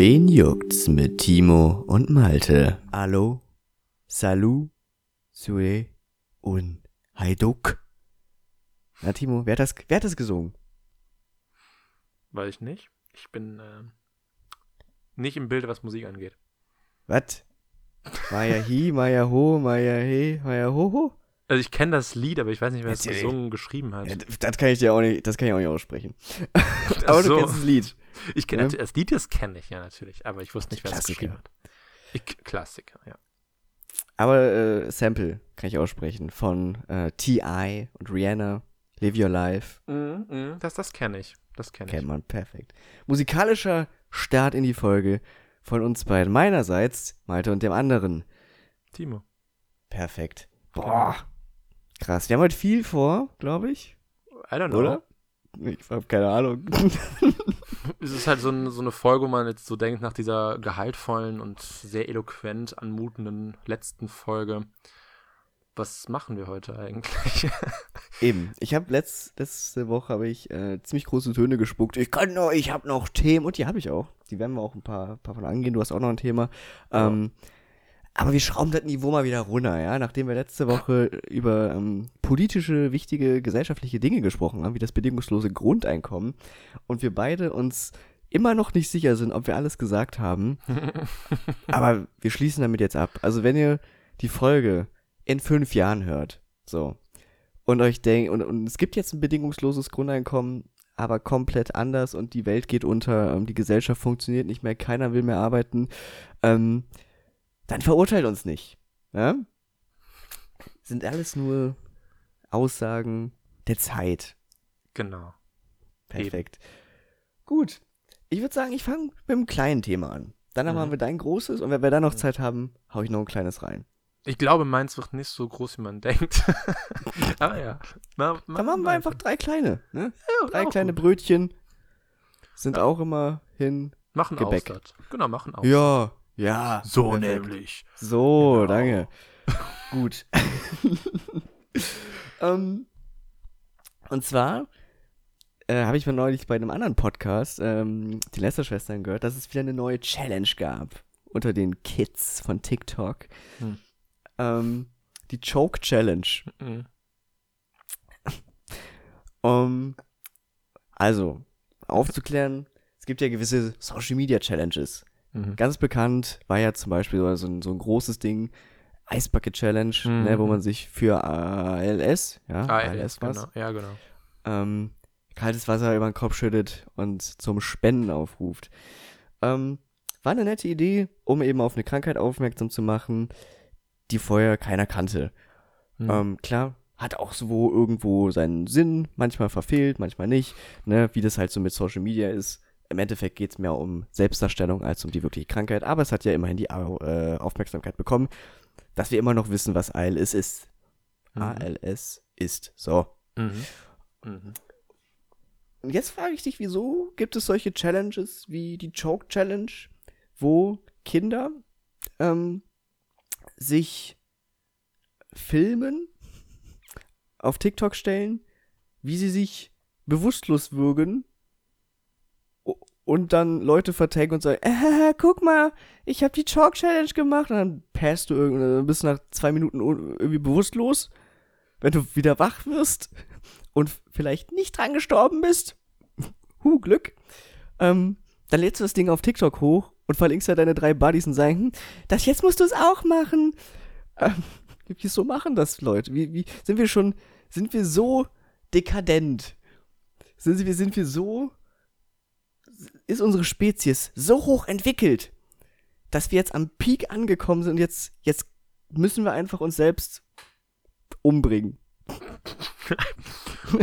Wen juckt's mit Timo und Malte? Hallo, Salut, Sue und Haiduk. Na Timo, wer hat das, wer hat das gesungen? Weiß ich nicht. Ich bin äh, nicht im Bilde, was Musik angeht. Was? Maya hi, Maya ho, Maya he, Maya ho ho? Also ich kenne das Lied, aber ich weiß nicht, wer es gesungen, geschrieben hat. Ja, das kann ich dir auch nicht, das kann ich auch nicht aussprechen. Aber so. du kennst das Lied. Ich kenne Ja. das Lied, das kenne ich ja natürlich, aber ich wusste nicht, wer es geschrieben hat. Ich, Klassiker, ja. Aber äh, Sample kann ich aussprechen von äh, T.I. und Rihanna, Live Your Life. Das, das kenne ich. Das kenne Kennt man, perfekt. Musikalischer Start in die Folge von uns beiden. Meinerseits, Malte und dem anderen. ich. Timo. Perfekt. Boah. Krass. Wir haben heute viel vor, glaube ich. I don't know. Oder? Ich habe keine Ahnung. Es ist halt so, ein, so eine Folge, wo man jetzt so denkt, nach dieser gehaltvollen und sehr eloquent anmutenden letzten Folge. Was machen wir heute eigentlich? Eben. Ich habe letz, letzte Woche habe ich äh, ziemlich große Töne gespuckt. Ich kann noch, ich habe noch Themen und die habe ich auch. Die werden wir auch ein paar, paar von angehen. Du hast auch noch ein Thema. Ähm, aber wir schrauben das Niveau mal wieder runter, ja. Nachdem wir letzte Woche über ähm, politische, wichtige gesellschaftliche Dinge gesprochen haben, wie das bedingungslose Grundeinkommen, und wir beide uns immer noch nicht sicher sind, ob wir alles gesagt haben. aber wir schließen damit jetzt ab. Also wenn ihr die Folge in fünf Jahren hört, so, und euch denkt, und, und es gibt jetzt ein bedingungsloses Grundeinkommen, aber komplett anders und die Welt geht unter, ähm, die Gesellschaft funktioniert nicht mehr, keiner will mehr arbeiten, ähm, dann verurteilt uns nicht. Ja? Sind alles nur Aussagen der Zeit. genau. Perfekt. Gut. Ich würde sagen, ich fange mit einem kleinen Thema an. Dann Mhm. haben wir dein großes und wenn wir dann noch Zeit haben, hau ich noch ein kleines rein. Ich glaube, meins wird nicht so groß, wie man denkt. aber ja. Na, Dann machen wir einfach drei kleine. Ne? Ja, Drei kleine gut. Brötchen sind auch immer hin. Machen Gebäck. Genau, machen auch. Ja, ja. So perfekt. nämlich. So, Genau. danke. Gut. ähm, und zwar äh, habe ich mal neulich bei einem anderen Podcast ähm, die Lester-Schwestern gehört, dass es wieder eine neue Challenge gab unter den Kids von TikTok. Hm. Ähm, die Choke Challenge. Mhm. Um, also, aufzuklären, es gibt ja gewisse Social Media Challenges. Mhm. Ganz bekannt war ja zum Beispiel so ein, so ein großes Ding, Ice Bucket Challenge, Mhm. ne, wo man sich für ALS, ja, ALS, war's, genau. Ja, genau. ähm, kaltes Wasser über den Kopf schüttet und zum Spenden aufruft. Ähm, war eine nette Idee, um eben auf eine Krankheit aufmerksam zu machen, die vorher keiner kannte. Mhm. Ähm, klar, hat auch so irgendwo seinen Sinn, manchmal verfehlt, manchmal nicht, ne, wie das halt so mit Social Media ist. Im Endeffekt geht es mehr um Selbstdarstellung als um die wirkliche Krankheit, aber es hat ja immerhin die äh, Aufmerksamkeit bekommen, dass wir immer noch wissen, was ALS ist. Mhm. ALS ist. So. Mhm. Mhm. Und jetzt frage ich dich, wieso gibt es solche Challenges wie die Choke Challenge, wo Kinder ähm, sich filmen, auf TikTok stellen, wie sie sich bewusstlos würgen und dann Leute vertaggen und sagen, äh, guck mal, ich habe die Chalk Challenge gemacht und dann passt du irgendwie, bist nach zwei Minuten irgendwie bewusstlos, wenn du wieder wach wirst und vielleicht nicht dran gestorben bist. Huh, Glück. Ähm, dann lädst du das Ding auf TikTok hoch und verlinkst ja deine drei Buddies und sagen, hm, das jetzt musst du es auch machen. Ähm, wieso machen das Leute? Wie, wie sind wir schon, sind wir so dekadent? Sind wir, sind wir so, ist unsere Spezies so hoch entwickelt, dass wir jetzt am Peak angekommen sind und jetzt, jetzt müssen wir einfach uns selbst umbringen.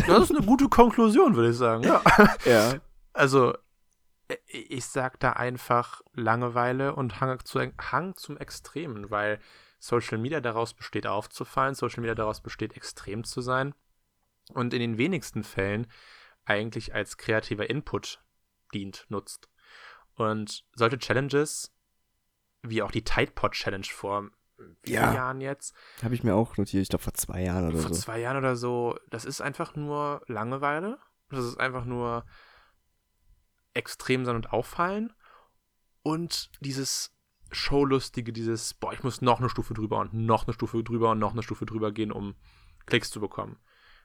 Das ist eine gute Konklusion, würde ich sagen. Ja. Ja. Also, ich sag da einfach Langeweile und Hang, zu, Hang zum Extremen, weil Social Media daraus besteht, aufzufallen, Social Media daraus besteht, extrem zu sein und in den wenigsten Fällen eigentlich als kreativer Input dient, nutzt. Und solche Challenges, wie auch die Tide Pod Challenge vor Ja. vielen Jahren jetzt, Habe ich mir auch notiert, ich glaube vor zwei Jahren oder vor so. zwei Jahren oder so, das ist einfach nur Langeweile. Das ist einfach nur extrem sein und auffallen. und dieses Showlustige, dieses, boah, ich muss noch eine Stufe drüber und noch eine Stufe drüber und noch eine Stufe drüber gehen, um Klicks zu bekommen.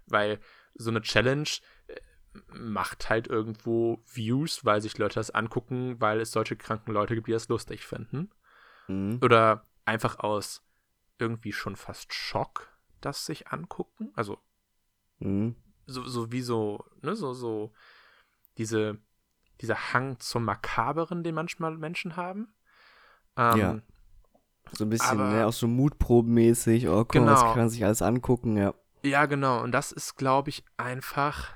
Weil so eine Challenge macht halt irgendwo Views, weil sich Leute das angucken, weil es solche kranken Leute gibt, die das lustig finden. Mhm. Oder einfach aus irgendwie schon fast Schock das sich angucken. Also Mhm. so, so wie so, ne, so, so diese, dieser Hang zum Makaberen, den manchmal Menschen haben. Ähm, Ja. So ein bisschen, Aber- ne, auch so mutprobenmäßig. Oh, was Genau. kann man sich alles angucken, ja. Ja, genau. Und das ist, glaube ich, einfach.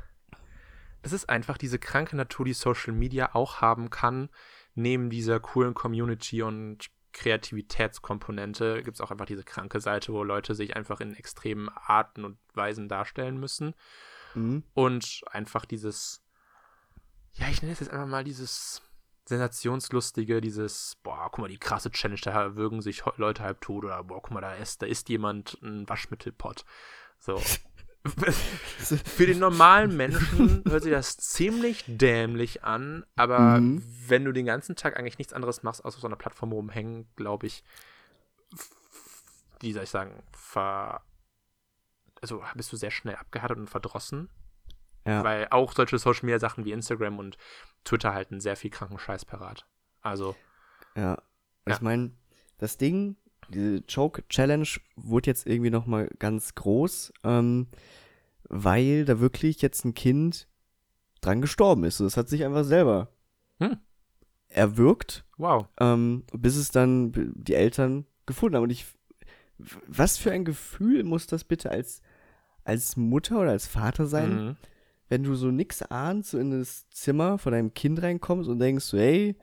Das ist einfach diese kranke Natur, die Social Media auch haben kann. Neben dieser coolen Community und Kreativitätskomponente gibt es auch einfach diese kranke Seite, wo Leute sich einfach in extremen Arten und Weisen darstellen müssen. Mhm. Und einfach dieses, ja, ich nenne es jetzt einfach mal dieses sensationslustige, dieses, boah, guck mal, die krasse Challenge, da würgen sich Leute halb tot oder boah, guck mal, da ist, da ist jemand ein Waschmittelpott. So. Für den normalen Menschen hört sich das ziemlich dämlich an, aber Mhm. wenn du den ganzen Tag eigentlich nichts anderes machst, als auf so einer Plattform rumhängen, glaube ich, wie soll ich sagen, ver also bist du sehr schnell abgehärtet und verdrossen, Ja. weil auch solche Social Media Sachen wie Instagram und Twitter halten sehr viel kranken Scheiß parat. Also, Ja. Ja. Ich meine, das Ding, diese Choke Challenge wurde jetzt irgendwie noch mal ganz groß, ähm, weil da wirklich jetzt ein Kind dran gestorben ist. Das hat sich einfach selber Hm. erwürgt, wow. ähm, bis es dann die Eltern gefunden haben. Und ich, was für ein Gefühl muss das bitte als, als Mutter oder als Vater sein, Mhm. wenn du so nix ahnst, so in das Zimmer von deinem Kind reinkommst und denkst so, hey,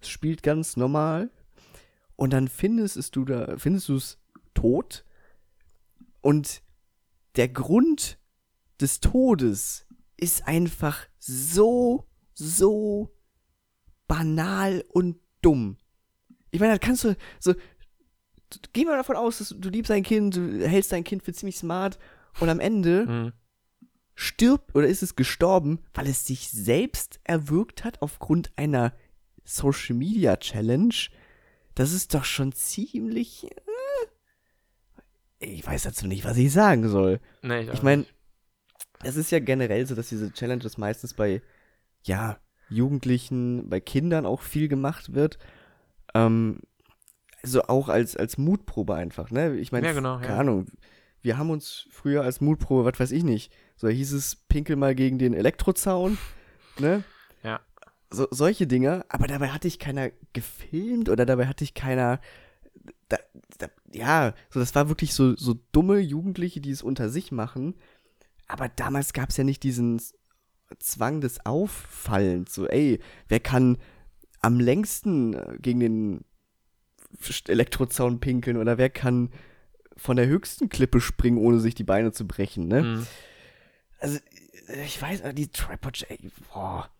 es spielt ganz normal. Und dann findest es du da, findest du es tot. Und der Grund des Todes ist einfach so, so banal und dumm. Ich meine, da kannst du so, geh mal davon aus, dass du, du liebst dein Kind, du hältst dein Kind für ziemlich smart und am Ende Mhm. stirbt oder ist es gestorben, weil es sich selbst erwürgt hat aufgrund einer Social Media Challenge. Das ist doch schon ziemlich. Äh, ich weiß dazu nicht, was ich sagen soll. Nee, ich, Ich meine, es ist ja generell so, dass diese Challenges meistens bei, ja, Jugendlichen, bei Kindern auch viel gemacht wird. Ähm, also auch als, als Mutprobe einfach, ne? Ich meine, Ja, genau, keine ja. Ahnung. Wir haben uns früher als Mutprobe, was weiß ich nicht, so hieß es, pinkel mal gegen den Elektrozaun, ne? Ja. So, solche Dinge, aber dabei hatte ich keiner gefilmt oder dabei hatte ich keiner, da, da, ja, so das war wirklich so, so dumme Jugendliche, die es unter sich machen. Aber damals gab es ja nicht diesen Zwang des Auffallens. So, ey, wer kann am längsten äh, gegen den Elektrozaun pinkeln oder wer kann von der höchsten Klippe springen, ohne sich die Beine zu brechen, ne? Mhm. Also, äh, ich weiß, die Tripod, ey, boah.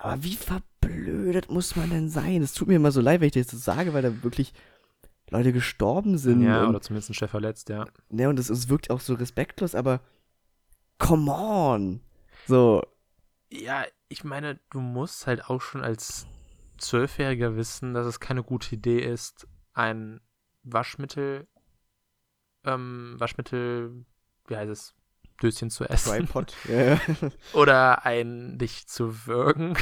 Aber wie verblödet muss man denn sein? Es tut mir immer so leid, wenn ich das so sage, weil da wirklich Leute gestorben sind. Ja, und, oder zumindest ein Chef verletzt, ja. ne, und es, es wirkt auch so respektlos, aber come on. So, Ja, ich meine, du musst halt auch schon als Zwölfjähriger wissen, dass es keine gute Idee ist, ein Waschmittel, ähm, Waschmittel, wie heißt es, Döschen zu essen. Tripod. Oder ein dich zu würgen.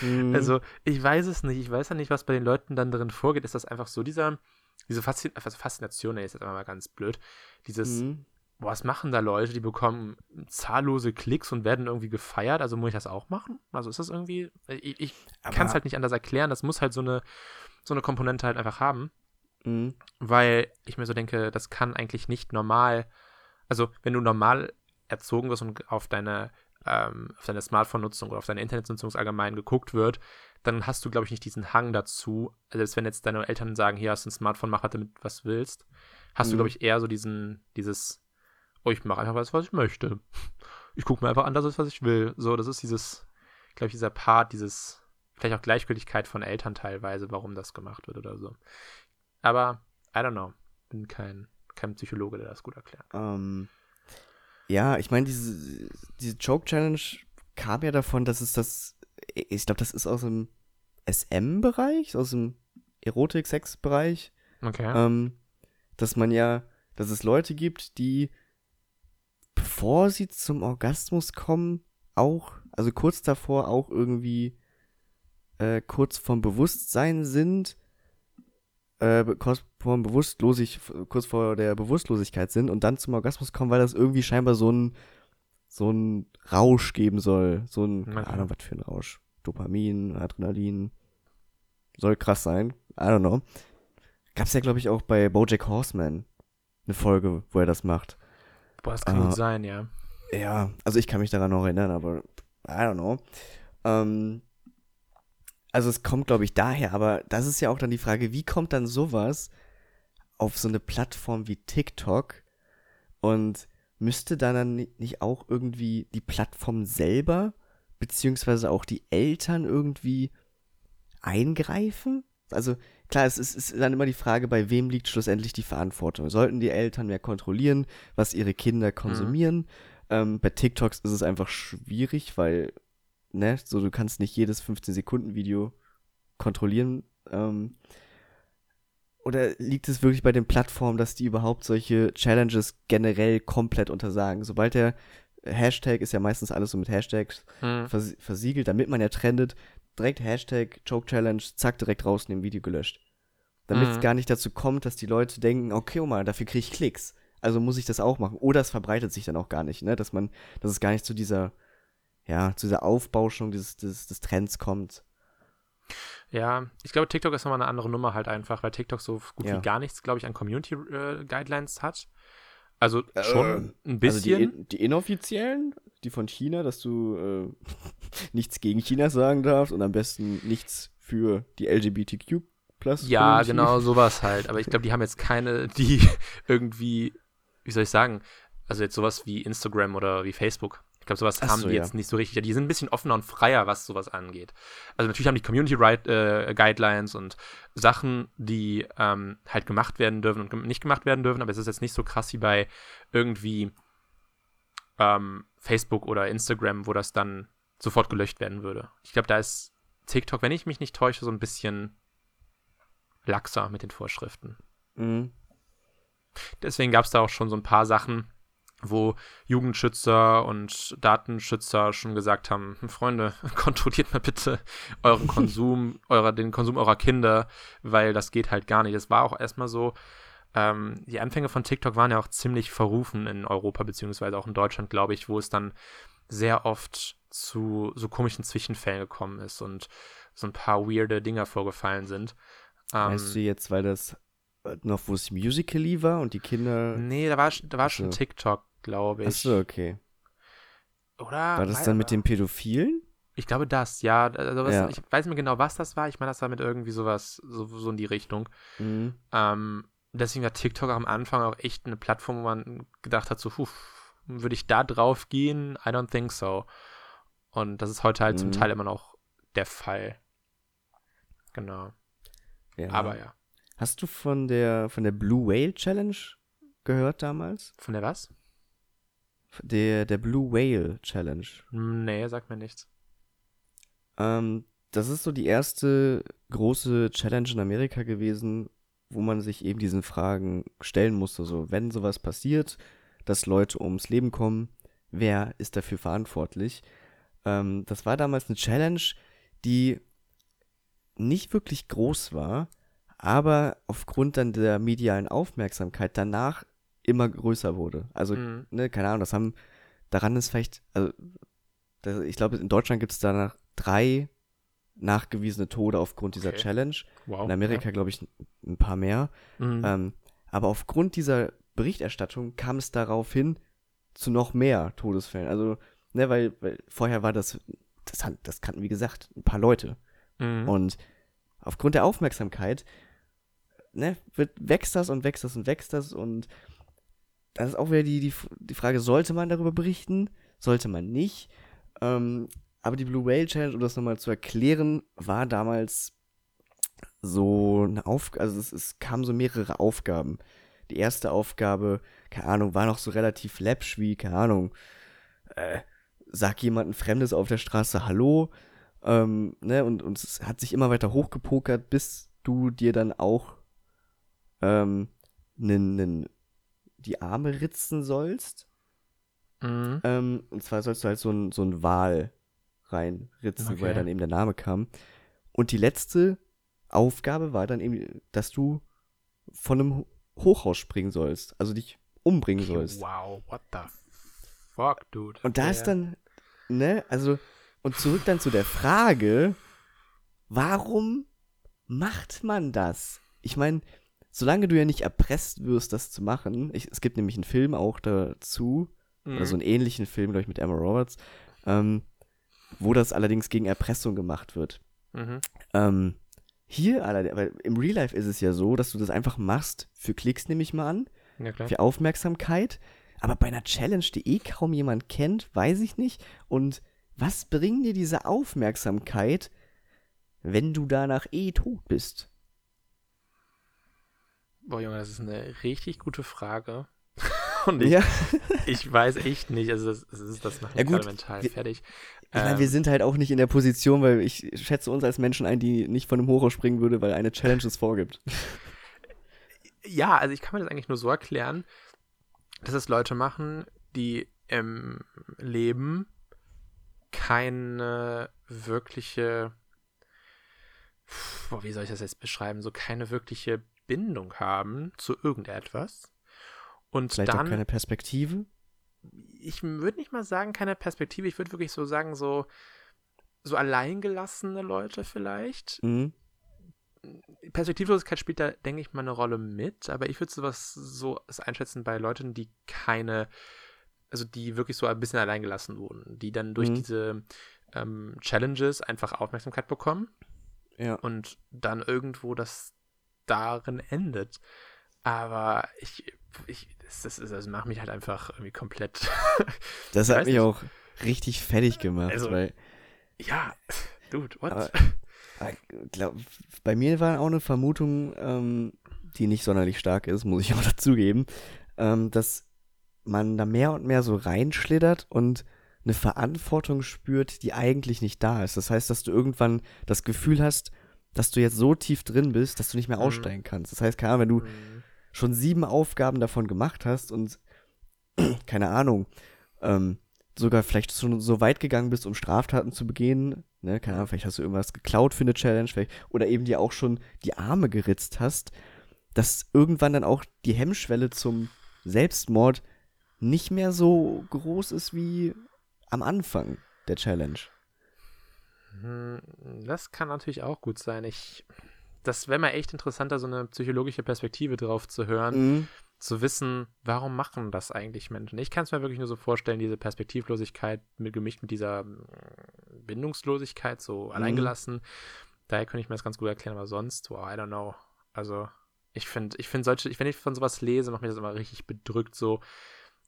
Mhm. Also, ich weiß es nicht. Ich weiß ja nicht, was bei den Leuten dann drin vorgeht. Ist das einfach so dieser, diese Faszin also Faszination, ey, ist jetzt einfach mal ganz blöd. Dieses, Mhm. boah, was machen da Leute? Die bekommen zahllose Klicks und werden irgendwie gefeiert. Also muss ich das auch machen? Also ist das irgendwie, ich, ich kann es halt nicht anders erklären. Das muss halt so eine, so eine Komponente halt einfach haben. Mhm. Weil ich mir so denke, das kann eigentlich nicht normal, also wenn du normal erzogen wirst und auf deine, ähm, auf deine Smartphone-Nutzung oder auf deine Internetnutzung allgemein geguckt wird, dann hast du, glaube ich, nicht diesen Hang dazu. Also Selbst wenn jetzt deine Eltern sagen, hier hast du ein Smartphone, mach halt damit, was du willst, hast du, Mhm. glaube ich, eher so diesen, dieses, oh, ich mache einfach was, was ich möchte. Ich gucke mir einfach an, das ist, was ich will. So, das ist dieses, glaube ich, dieser Part, dieses, vielleicht auch Gleichgültigkeit von Eltern teilweise, warum das gemacht wird oder so. Aber, I don't know. Bin kein, kein Psychologe, der das gut erklären kann. Ähm, ja, ich meine, diese, diese Choke Challenge kam ja davon, dass es das, ich glaube, das ist aus dem SM-Bereich, aus dem Erotik-Sex-Bereich, Okay. ähm, dass man ja, dass es Leute gibt, die, bevor sie zum Orgasmus kommen, auch, also kurz davor auch irgendwie äh, kurz vom Bewusstsein sind, äh, kurz vor Bewusstlosig, kurz vor der Bewusstlosigkeit sind und dann zum Orgasmus kommen, weil das irgendwie scheinbar so ein so ein Rausch geben soll. So ein, keine. Ahnung, was für ein Rausch. Dopamin, Adrenalin. Soll krass sein. I don't know. Gab's ja, glaube ich, auch bei Bojack Horseman eine Folge, wo er das macht. Boah, das kann äh, gut sein, ja. Ja, also ich kann mich daran noch erinnern, aber I don't know. Ähm, also es kommt, glaube ich, daher, aber das ist ja auch dann die Frage, wie kommt dann sowas auf so eine Plattform wie TikTok und müsste dann, dann ni- nicht auch irgendwie die Plattform selber, beziehungsweise auch die Eltern irgendwie eingreifen? Also klar, es ist, ist dann immer die Frage, bei wem liegt schlussendlich die Verantwortung? Sollten die Eltern mehr kontrollieren, was ihre Kinder konsumieren? Ähm, bei TikToks ist es einfach schwierig, weil, ne, so du kannst nicht jedes 15-Sekunden-Video kontrollieren. Ähm, oder liegt es wirklich bei den Plattformen, dass die überhaupt solche Challenges generell komplett untersagen? Sobald der Hashtag ist ja meistens alles so mit Hashtags Hm. vers versiegelt, damit man ja trendet, direkt Hashtag Choke Challenge, zack, direkt raus in dem Video gelöscht. Damit es Mhm. gar nicht dazu kommt, dass die Leute denken, okay, oh mal, dafür kriege ich Klicks. Also muss ich das auch machen. Oder es verbreitet sich dann auch gar nicht, ne? Dass man, dass es gar nicht zu dieser, ja, zu dieser Aufbauschung des, des, des Trends kommt. Ja, ich glaube, TikTok ist nochmal eine andere Nummer halt einfach, weil TikTok so gut Ja. wie gar nichts, glaube ich, an Community äh, Guidelines hat. Also schon ein Also die, bisschen. die inoffiziellen, die von China, dass du äh, nichts gegen China sagen darfst und am besten nichts für die LGBTQ plus. ja, genau, sowas halt. Aber ich glaube, die haben jetzt keine, die irgendwie, wie soll ich sagen, also jetzt sowas wie Instagram oder wie Facebook. Ich glaube, sowas Ach haben so, die ja. jetzt nicht so richtig. Die sind ein bisschen offener und freier, was sowas angeht. Also natürlich haben die Community right, äh, Guidelines und Sachen, die ähm, halt gemacht werden dürfen und nicht gemacht werden dürfen, aber es ist jetzt nicht so krass wie bei irgendwie ähm, Facebook oder Instagram, wo das dann sofort gelöscht werden würde. Ich glaube, da ist TikTok, wenn ich mich nicht täusche, so ein bisschen laxer mit den Vorschriften. Mhm. Deswegen gab es da auch schon so ein paar Sachen, wo Jugendschützer und Datenschützer schon gesagt haben, "Hm, Freunde, kontrolliert mal bitte euren Konsum, eurer, den Konsum eurer Kinder, weil das geht halt gar nicht. Es war auch erstmal so, ähm, die Anfänge von TikTok waren ja auch ziemlich verrufen in Europa, beziehungsweise auch in Deutschland, glaube ich, wo es dann sehr oft zu so komischen Zwischenfällen gekommen ist und so ein paar weirde Dinger vorgefallen sind. Ähm, Weißt du jetzt, weil das äh, noch, wo es Musically war und die Kinder. Nee, da war, da war schon. TikTok, glaube ich. Achso, okay. Oder? War das dann mit den Pädophilen? Ich glaube das, ja. Also was, Ja. Ich weiß nicht mehr genau, was das war. Ich meine, das war mit irgendwie sowas, so, so in die Richtung. Mhm. Ähm, deswegen war TikTok am Anfang auch echt eine Plattform, wo man gedacht hat, so, puh, würde ich da drauf gehen? I don't think so. Und das ist heute halt zum Mhm. Teil immer noch der Fall. Genau. Ja. Aber ja. Hast du von der von der Blue Whale Challenge gehört damals? Von der was? Der, der Blue Whale Challenge. Nee, sagt mir nichts. Ähm, das ist so die erste große Challenge in Amerika gewesen, wo man sich eben diesen Fragen stellen musste. So, wenn sowas passiert, dass Leute ums Leben kommen, wer ist dafür verantwortlich? Ähm, das war damals eine Challenge, die nicht wirklich groß war, aber aufgrund dann der medialen Aufmerksamkeit danach immer größer wurde. Also Mhm. ne, keine Ahnung, das haben, daran ist vielleicht, also, das, ich glaube, in Deutschland gibt es danach drei nachgewiesene Tode aufgrund dieser Okay. Challenge. Wow. In Amerika, glaube ich, ein paar mehr. Ja. Mhm. Ähm, aber aufgrund dieser Berichterstattung kam es daraufhin zu noch mehr Todesfällen. Also, ne, weil, weil vorher war das, das, das kannten, wie gesagt, ein paar Leute. Mhm. Und aufgrund der Aufmerksamkeit, ne, wird, wächst das und wächst das und wächst das und das ist auch wieder die, die, die Frage, sollte man darüber berichten? Sollte man nicht? Ähm, aber die Blue Whale Challenge, um das nochmal zu erklären, war damals so eine Aufgabe, also es, es kamen so mehrere Aufgaben. Die erste Aufgabe, keine Ahnung, war noch so relativ läppsch wie, keine Ahnung, äh, sag jemand ein Fremdes auf der Straße Hallo, Ähm, ne, und, und es hat sich immer weiter hochgepokert, bis du dir dann auch ähm, nen, nen, die Arme ritzen sollst. Mhm. Ähm, und zwar sollst du halt so ein, so ein Wal reinritzen, okay. wo ja dann eben der Name kam. Und die letzte Aufgabe war dann eben, dass du von einem Hochhaus springen sollst. Also dich umbringen sollst. Wow, what the fuck, dude. Und da ja. ist dann, ne, also, und zurück dann zu der Frage, warum macht man das? Ich meine, solange du ja nicht erpresst wirst, das zu machen, ich, es gibt nämlich einen Film auch dazu, mhm. oder so einen ähnlichen Film, glaube ich, mit Emma Roberts, ähm, wo das allerdings gegen Erpressung gemacht wird. Mhm. Ähm, hier allerdings, aber im Real Life ist es ja so, dass du das einfach machst für Klicks, nehme ich mal an, ja, für Aufmerksamkeit. Aber bei einer Challenge, die eh kaum jemand kennt, weiß ich nicht. Und was bringt dir diese Aufmerksamkeit, wenn du danach eh tot bist? Boah, Junge, das ist eine richtig gute Frage. Und ich, ja. ich weiß echt nicht, also das, das ist das macht ja, gut, mental fertig. Ich meine, wir ähm, sind halt auch nicht in der Position, weil ich schätze uns als Menschen ein, die nicht von einem Hochhaus springen würde, weil eine Challenge es vorgibt. Ja, also ich kann mir das eigentlich nur so erklären, dass es Leute machen, die im Leben keine wirkliche, boah, wie soll ich das jetzt beschreiben, so keine wirkliche Bindung haben zu irgendetwas. Und Vielleicht dann, auch keine Perspektive? Ich würde nicht mal sagen, keine Perspektive. Ich würde wirklich so sagen, so, so alleingelassene Leute vielleicht. Mhm. Perspektivlosigkeit spielt da, denke ich, mal eine Rolle mit, aber ich würde sowas so einschätzen bei Leuten, die keine, also die wirklich so ein bisschen alleingelassen wurden, die dann durch mhm. diese ähm, Challenges einfach Aufmerksamkeit bekommen. Ja. Und dann irgendwo das darin endet. Aber ich, ich das, das, das macht mich halt einfach irgendwie komplett. das hat mich nicht. auch richtig fertig gemacht, also, weil. Ja, dude, what? Aber, glaub, bei mir war auch eine Vermutung, ähm, die nicht sonderlich stark ist, muss ich auch dazugeben, ähm, dass man da mehr und mehr so reinschlittert und eine Verantwortung spürt, die eigentlich nicht da ist. Das heißt, dass du irgendwann das Gefühl hast, dass du jetzt so tief drin bist, dass du nicht mehr mhm. aussteigen kannst. Das heißt, keine Ahnung, wenn du mhm. schon sieben Aufgaben davon gemacht hast und keine Ahnung, ähm, sogar vielleicht schon so weit gegangen bist, um Straftaten zu begehen, ne, keine Ahnung, vielleicht hast du irgendwas geklaut für eine Challenge, vielleicht, oder eben dir auch schon die Arme geritzt hast, dass irgendwann dann auch die Hemmschwelle zum Selbstmord nicht mehr so groß ist wie am Anfang der Challenge. Hm, das kann natürlich auch gut sein. Ich, das wäre mal echt interessanter, so eine psychologische Perspektive drauf zu hören, mhm. zu wissen, warum machen das eigentlich Menschen. Ich kann es mir wirklich nur so vorstellen, diese Perspektivlosigkeit mit, gemischt mit dieser hm, Bindungslosigkeit, so mhm. alleingelassen. Daher könnte ich mir das ganz gut erklären, aber sonst, wow, I don't know. Also, ich finde, ich finde solche, wenn ich von sowas lese, macht mich das immer richtig bedrückt, so,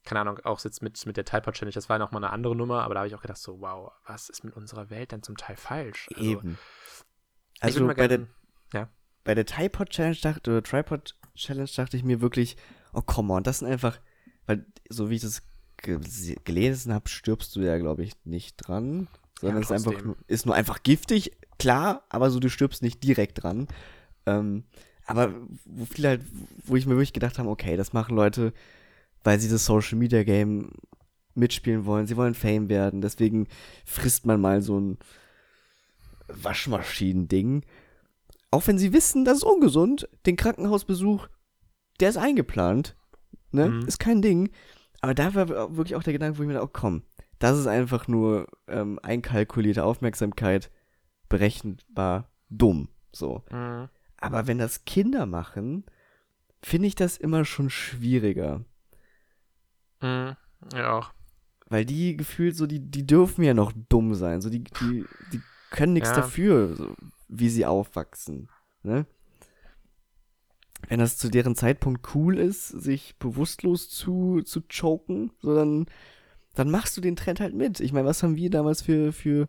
keine Ahnung, auch jetzt mit, mit der Typod Challenge, das war ja nochmal eine andere Nummer, aber da habe ich auch gedacht, so, wow, was ist mit unserer Welt denn zum Teil falsch? Also, Eben. Also bei, gern, der, ja? bei der Typod Challenge dachte, oder Tripod Challenge dachte ich mir wirklich, oh come on, das sind einfach, weil so wie ich das gelesen habe, stirbst du ja, glaube ich, nicht dran, sondern ja, es ist einfach, ist nur einfach giftig, klar, aber so du stirbst nicht direkt dran. Ähm, aber wo viele halt, wo ich mir wirklich gedacht habe, okay, das machen Leute, weil sie das Social Media Game mitspielen wollen. Sie wollen Fame werden. Deswegen frisst man mal so ein Waschmaschinen-Ding. Auch wenn sie wissen, das ist ungesund. Den Krankenhausbesuch, der ist eingeplant. Ne? Mhm. Ist kein Ding. Aber da war wirklich auch der Gedanke, wo ich mir dachte, oh komm, das ist einfach nur ähm, einkalkulierte Aufmerksamkeit, berechenbar dumm. So. Mhm. Aber wenn das Kinder machen, finde ich das immer schon schwieriger. Mhm. Ja auch. Weil die gefühlt so, die, die dürfen ja noch dumm sein. So, die, die, die können nichts ja. dafür, so, wie sie aufwachsen. Ne? Wenn das zu deren Zeitpunkt cool ist, sich bewusstlos zu, zu choken, so dann, dann machst du den Trend halt mit. Ich meine, was haben wir damals für, für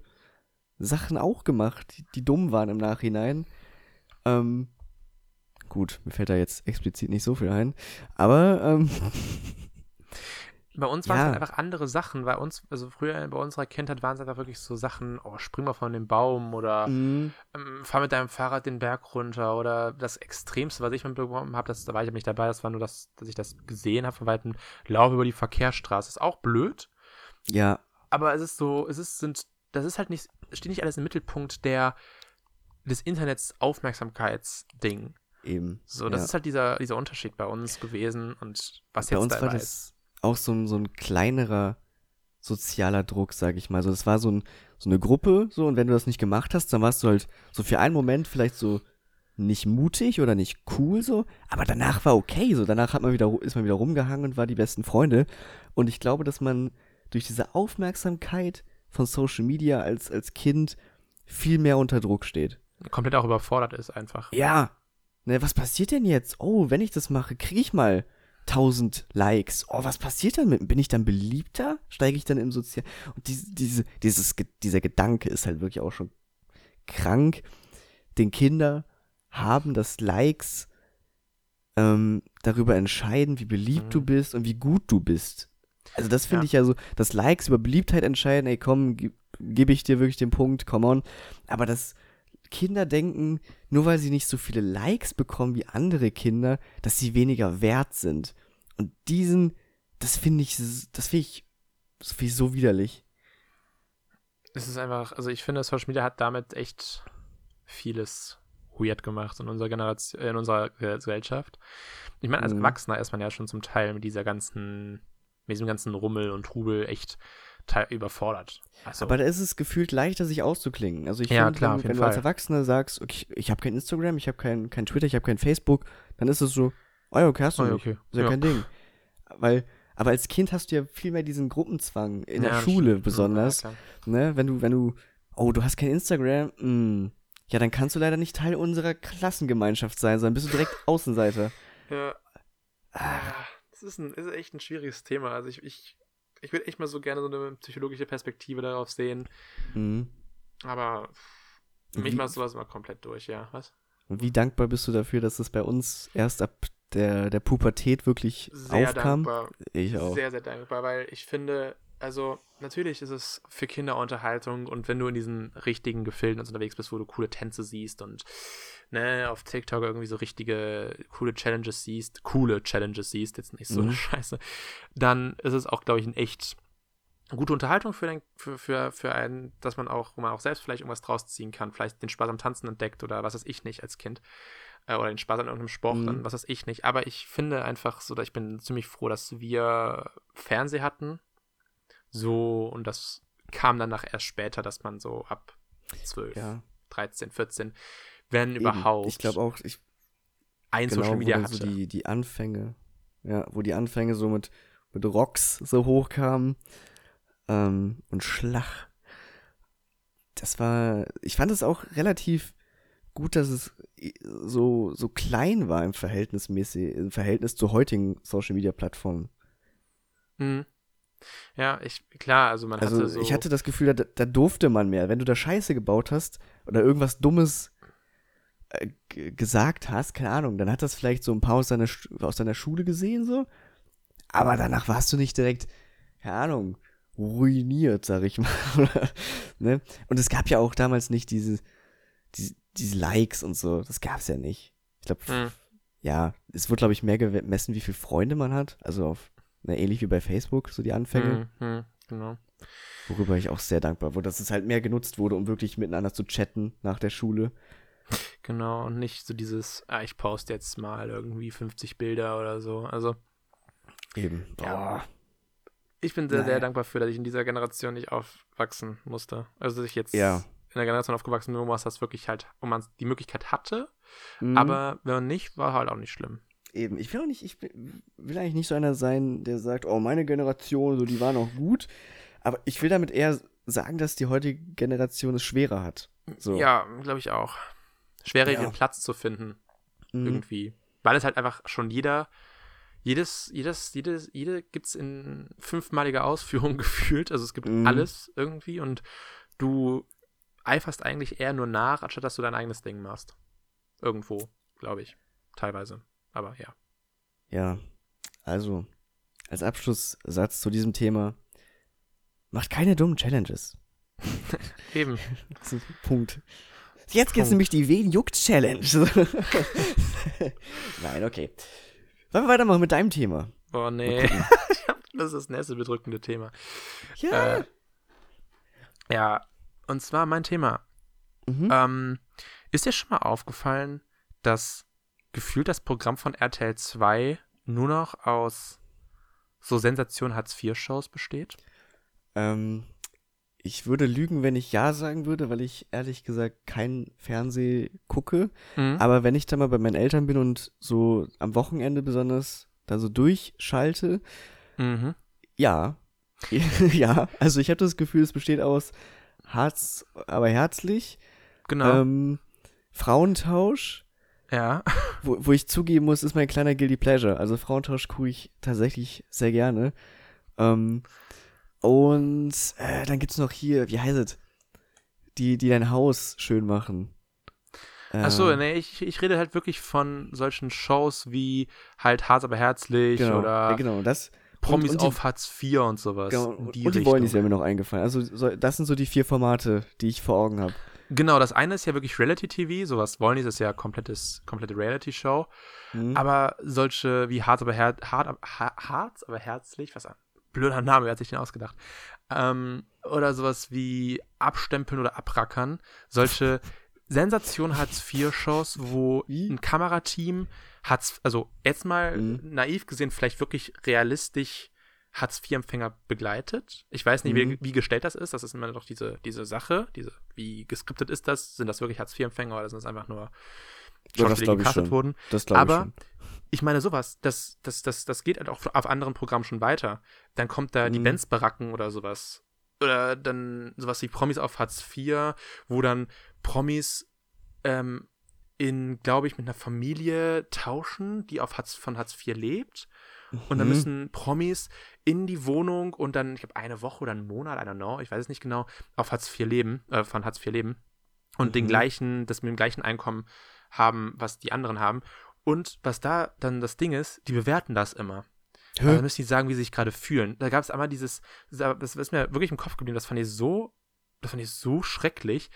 Sachen auch gemacht, die, die dumm waren im Nachhinein? Ähm, gut, mir fällt da jetzt explizit nicht so viel ein. Aber, ähm, bei uns waren es halt einfach andere Sachen. Bei uns, also früher bei unserer Kindheit waren es einfach wirklich so Sachen, oh, spring mal von dem Baum oder mhm. ähm, fahr mit deinem Fahrrad den Berg runter oder das Extremste, was ich mitbekommen habe, da war ich nicht dabei, das war nur, das, dass ich das gesehen habe von weitem, Lauf über die Verkehrsstraße. Ist auch blöd. Ja. Aber es ist so, es ist, sind, das ist halt nicht, steht nicht alles im Mittelpunkt der, des Internets Aufmerksamkeitsding. Eben. So, das ja. ist halt dieser, dieser Unterschied bei uns gewesen und was bei jetzt uns da war das ist auch so ein, so ein kleinerer sozialer Druck, sag ich mal. So, das war so, ein, so eine Gruppe, so, und wenn du das nicht gemacht hast, dann warst du halt so für einen Moment vielleicht so nicht mutig oder nicht cool, so, aber danach war okay, so, danach hat man wieder, ist man wieder rumgehangen und war die besten Freunde. Und ich glaube, dass man durch diese Aufmerksamkeit von Social Media als, als Kind viel mehr unter Druck steht. Komplett auch überfordert ist einfach. Ja. Ne, was passiert denn jetzt? Oh, wenn ich das mache, kriege ich mal 1000 Likes. Oh, was passiert dann mit? Bin ich dann beliebter? Steige ich dann im Sozial? Und diese, diese, dieses, dieser Gedanke ist halt wirklich auch schon krank. Den Kinder haben, dass Likes ähm, darüber entscheiden, wie beliebt mhm. du bist und wie gut du bist. Also das finde ja. ich ja so, dass Likes über Beliebtheit entscheiden, ey komm, gebe geb ich dir wirklich den Punkt, come on. Aber dass Kinder denken, nur weil sie nicht so viele Likes bekommen wie andere Kinder, dass sie weniger wert sind. Und diesen, das finde ich, das finde ich, das finde ich so widerlich. Es ist einfach, also ich finde, Social Media hat damit echt vieles weird gemacht in unserer Generation, in unserer Gesellschaft. Ich meine, als mhm. Erwachsener ist man ja schon zum Teil mit dieser ganzen, mit diesem ganzen Rummel und Trubel echt überfordert. Also, aber da ist es gefühlt leichter, sich auszuklingen. Also ich ja, finde, wenn, wenn du als Erwachsener sagst, okay, ich, habe kein Instagram, ich habe kein, kein Twitter, ich habe kein Facebook, dann ist es so, oh ja, okay, hast du oh, okay. Ist ja, ja, kein Ding. Weil, aber als Kind hast du ja viel mehr diesen Gruppenzwang, in ja, der Schule stimmt. besonders. Ja, ne? Wenn du, wenn du, oh, du hast kein Instagram, mh, hm, ja, dann kannst du leider nicht Teil unserer Klassengemeinschaft sein, sondern bist du direkt Außenseiter. Ja. Ah. Das ist, ein, ist echt ein schwieriges Thema. Also ich, ich ich würde echt mal so gerne so eine psychologische Perspektive darauf sehen. Mhm. Aber für mich macht sowas mal komplett durch, ja. Was? Und wie dankbar bist du dafür, dass es bei uns erst ab der, der Pubertät wirklich sehr aufkam? Dankbar. Ich auch. Sehr, sehr dankbar, weil ich finde, also natürlich ist es für Kinder Unterhaltung und wenn du in diesen richtigen Gefilden unterwegs bist, wo du coole Tänze siehst und ne, auf TikTok irgendwie so richtige coole Challenges siehst, coole Challenges siehst, jetzt nicht so mhm. Scheiße, dann ist es auch, glaube ich, ein echt gute Unterhaltung für, den, für, für, für einen, dass man auch, wo man auch selbst vielleicht irgendwas draus ziehen kann, vielleicht den Spaß am Tanzen entdeckt oder was weiß ich nicht als Kind. Äh, oder den Spaß an irgendeinem Sport, mhm. dann was weiß ich nicht. Aber ich finde einfach so, dass ich bin ziemlich froh, dass wir Fernseh hatten. So, und das kam dann nach erst später, dass man so ab 12, ja. 13, 14 wenn Eben. überhaupt. Ich glaube auch, ich, ein genau, Social Media hatte. So die, die Anfänge, ja, wo die Anfänge so mit, mit Rocks so hochkamen ähm, und Schlag. Das war, ich fand es auch relativ gut, dass es so, so klein war im Verhältnismäßig, im Verhältnis zu heutigen Social Media Plattformen. Mhm. Ja, ich, klar, also man also hatte so. Ich hatte das Gefühl, da, da durfte man mehr. Wenn du da Scheiße gebaut hast oder irgendwas Dummes äh, gesagt hast, keine Ahnung, dann hat das vielleicht so ein paar aus deiner, aus deiner Schule gesehen, so. Aber danach warst du nicht direkt, keine Ahnung, ruiniert, sag ich mal. ne? Und es gab ja auch damals nicht diese, diese, diese Likes und so. Das gab's ja nicht. Ich glaube, hm. ja, es wird, glaube ich, mehr gemessen, wie viele Freunde man hat. Also auf, ne, ähnlich wie bei Facebook, so die Anfänge. Hm, hm, genau. Worüber ich auch sehr dankbar wurde, dass es halt mehr genutzt wurde, um wirklich miteinander zu chatten nach der Schule. Genau, und nicht so dieses, ah, ich poste jetzt mal irgendwie 50 Bilder oder so. Also. Eben. Ja. Ich bin sehr, naja. sehr dankbar für, dass ich in dieser Generation nicht aufwachsen musste. Also, dass ich jetzt ja. in der Generation aufgewachsen bin, wo man das wirklich halt, wo man die Möglichkeit hatte. Mhm. Aber wenn man nicht, war halt auch nicht schlimm. Eben, ich will auch nicht, ich will eigentlich nicht so einer sein, der sagt, oh, meine Generation, so, die war noch gut. Aber ich will damit eher sagen, dass die heutige Generation es schwerer hat. So. Ja, glaube ich auch schwerer, ja. ihren Platz zu finden. Mhm. Irgendwie. Weil es halt einfach schon jeder, jedes, jedes, jedes, jede gibt es in fünfmaliger Ausführung gefühlt. Also es gibt mhm. alles irgendwie und du eiferst eigentlich eher nur nach, anstatt dass du dein eigenes Ding machst. Irgendwo, glaube ich. Teilweise. Aber ja. Ja. Also, als Abschlusssatz zu diesem Thema. Macht keine dummen Challenges. Eben. Punkt. Jetzt geht's Punkt. nämlich die Wen juckt Challenge. Nein, okay. Wollen wir weitermachen mit deinem Thema? Oh nee. das ist das nächste bedrückende Thema. Ja. Äh, ja, und zwar mein Thema. mhm. Ähm, ist dir schon mal aufgefallen, dass gefühlt das Programm von RTL 2 nur noch aus so Sensation Hartz IV-Shows besteht? ähm, ich würde lügen, wenn ich Ja sagen würde, weil ich ehrlich gesagt kein Fernseh gucke. Mhm. Aber wenn ich da mal bei meinen Eltern bin und so am Wochenende besonders da so durchschalte, Mhm. ja. ja, also ich habe das Gefühl, es besteht aus Harz, aber herzlich, Genau. ähm, Frauentausch, ja. wo, wo ich zugeben muss, ist mein kleiner Guilty Pleasure. Also Frauentausch gucke ich tatsächlich sehr gerne. Ähm, und äh, dann gibt's noch hier, wie heißt es? Die, die dein Haus schön machen. Achso, Ähm, nee, ich, ich rede halt wirklich von solchen Shows wie halt Hart aber herzlich genau, oder ja, genau, das. Promis und die- auf Hartz IV und sowas. Genau, in und die die Richtung. wollen, die wäre mir noch eingefallen. Also so, das sind so die vier Formate, die ich vor Augen habe. Genau, das eine ist ja wirklich Reality-TV, sowas wollen die, das ist ja komplettes, komplette Reality-Show. Mhm. Aber solche wie Hart aber, her hart, Hart, aber herzlich, was ein blöder Name, wer hat sich den ausgedacht? Ähm, oder sowas wie Abstempeln oder Abrackern. Solche Sensation Hartz IV-Shows, wo ein Kamerateam Hartz, also jetzt mal Mhm. naiv gesehen, vielleicht wirklich realistisch Hartz IV-Empfänger begleitet. Ich weiß nicht, wie, Mhm. wie gestellt das ist. Das ist immer doch diese, diese Sache, diese, wie geskriptet ist das? Sind das wirklich Hartz IV-Empfänger oder sind das einfach nur Ja, das Schauspieler, die glaub ich gecastet wurden? Das glaube ich Aber schon. ich meine, sowas, das, das, das, das geht halt auch auf anderen Programmen schon weiter. Dann kommt da die Mhm. Benz-Baracken oder sowas. Oder dann sowas wie Promis auf Hartz IV, wo dann Promis ähm, in, glaube ich, mit einer Familie tauschen, die auf Hartz, von Hartz IV lebt. Und dann Mhm. müssen Promis in die Wohnung und dann, ich glaube, eine Woche oder einen Monat, I don't know, ich weiß es nicht genau, auf Hartz IV leben, äh, von Hartz IV leben. Und den Mhm. gleichen, das mit dem gleichen Einkommen haben, was die anderen haben. Und was da dann das Ding ist, die bewerten das immer. Hä? Also müssen die sagen, wie sie sich gerade fühlen. Da gab es einmal dieses, das ist mir wirklich im Kopf geblieben, das fand ich so, das fand ich so schrecklich.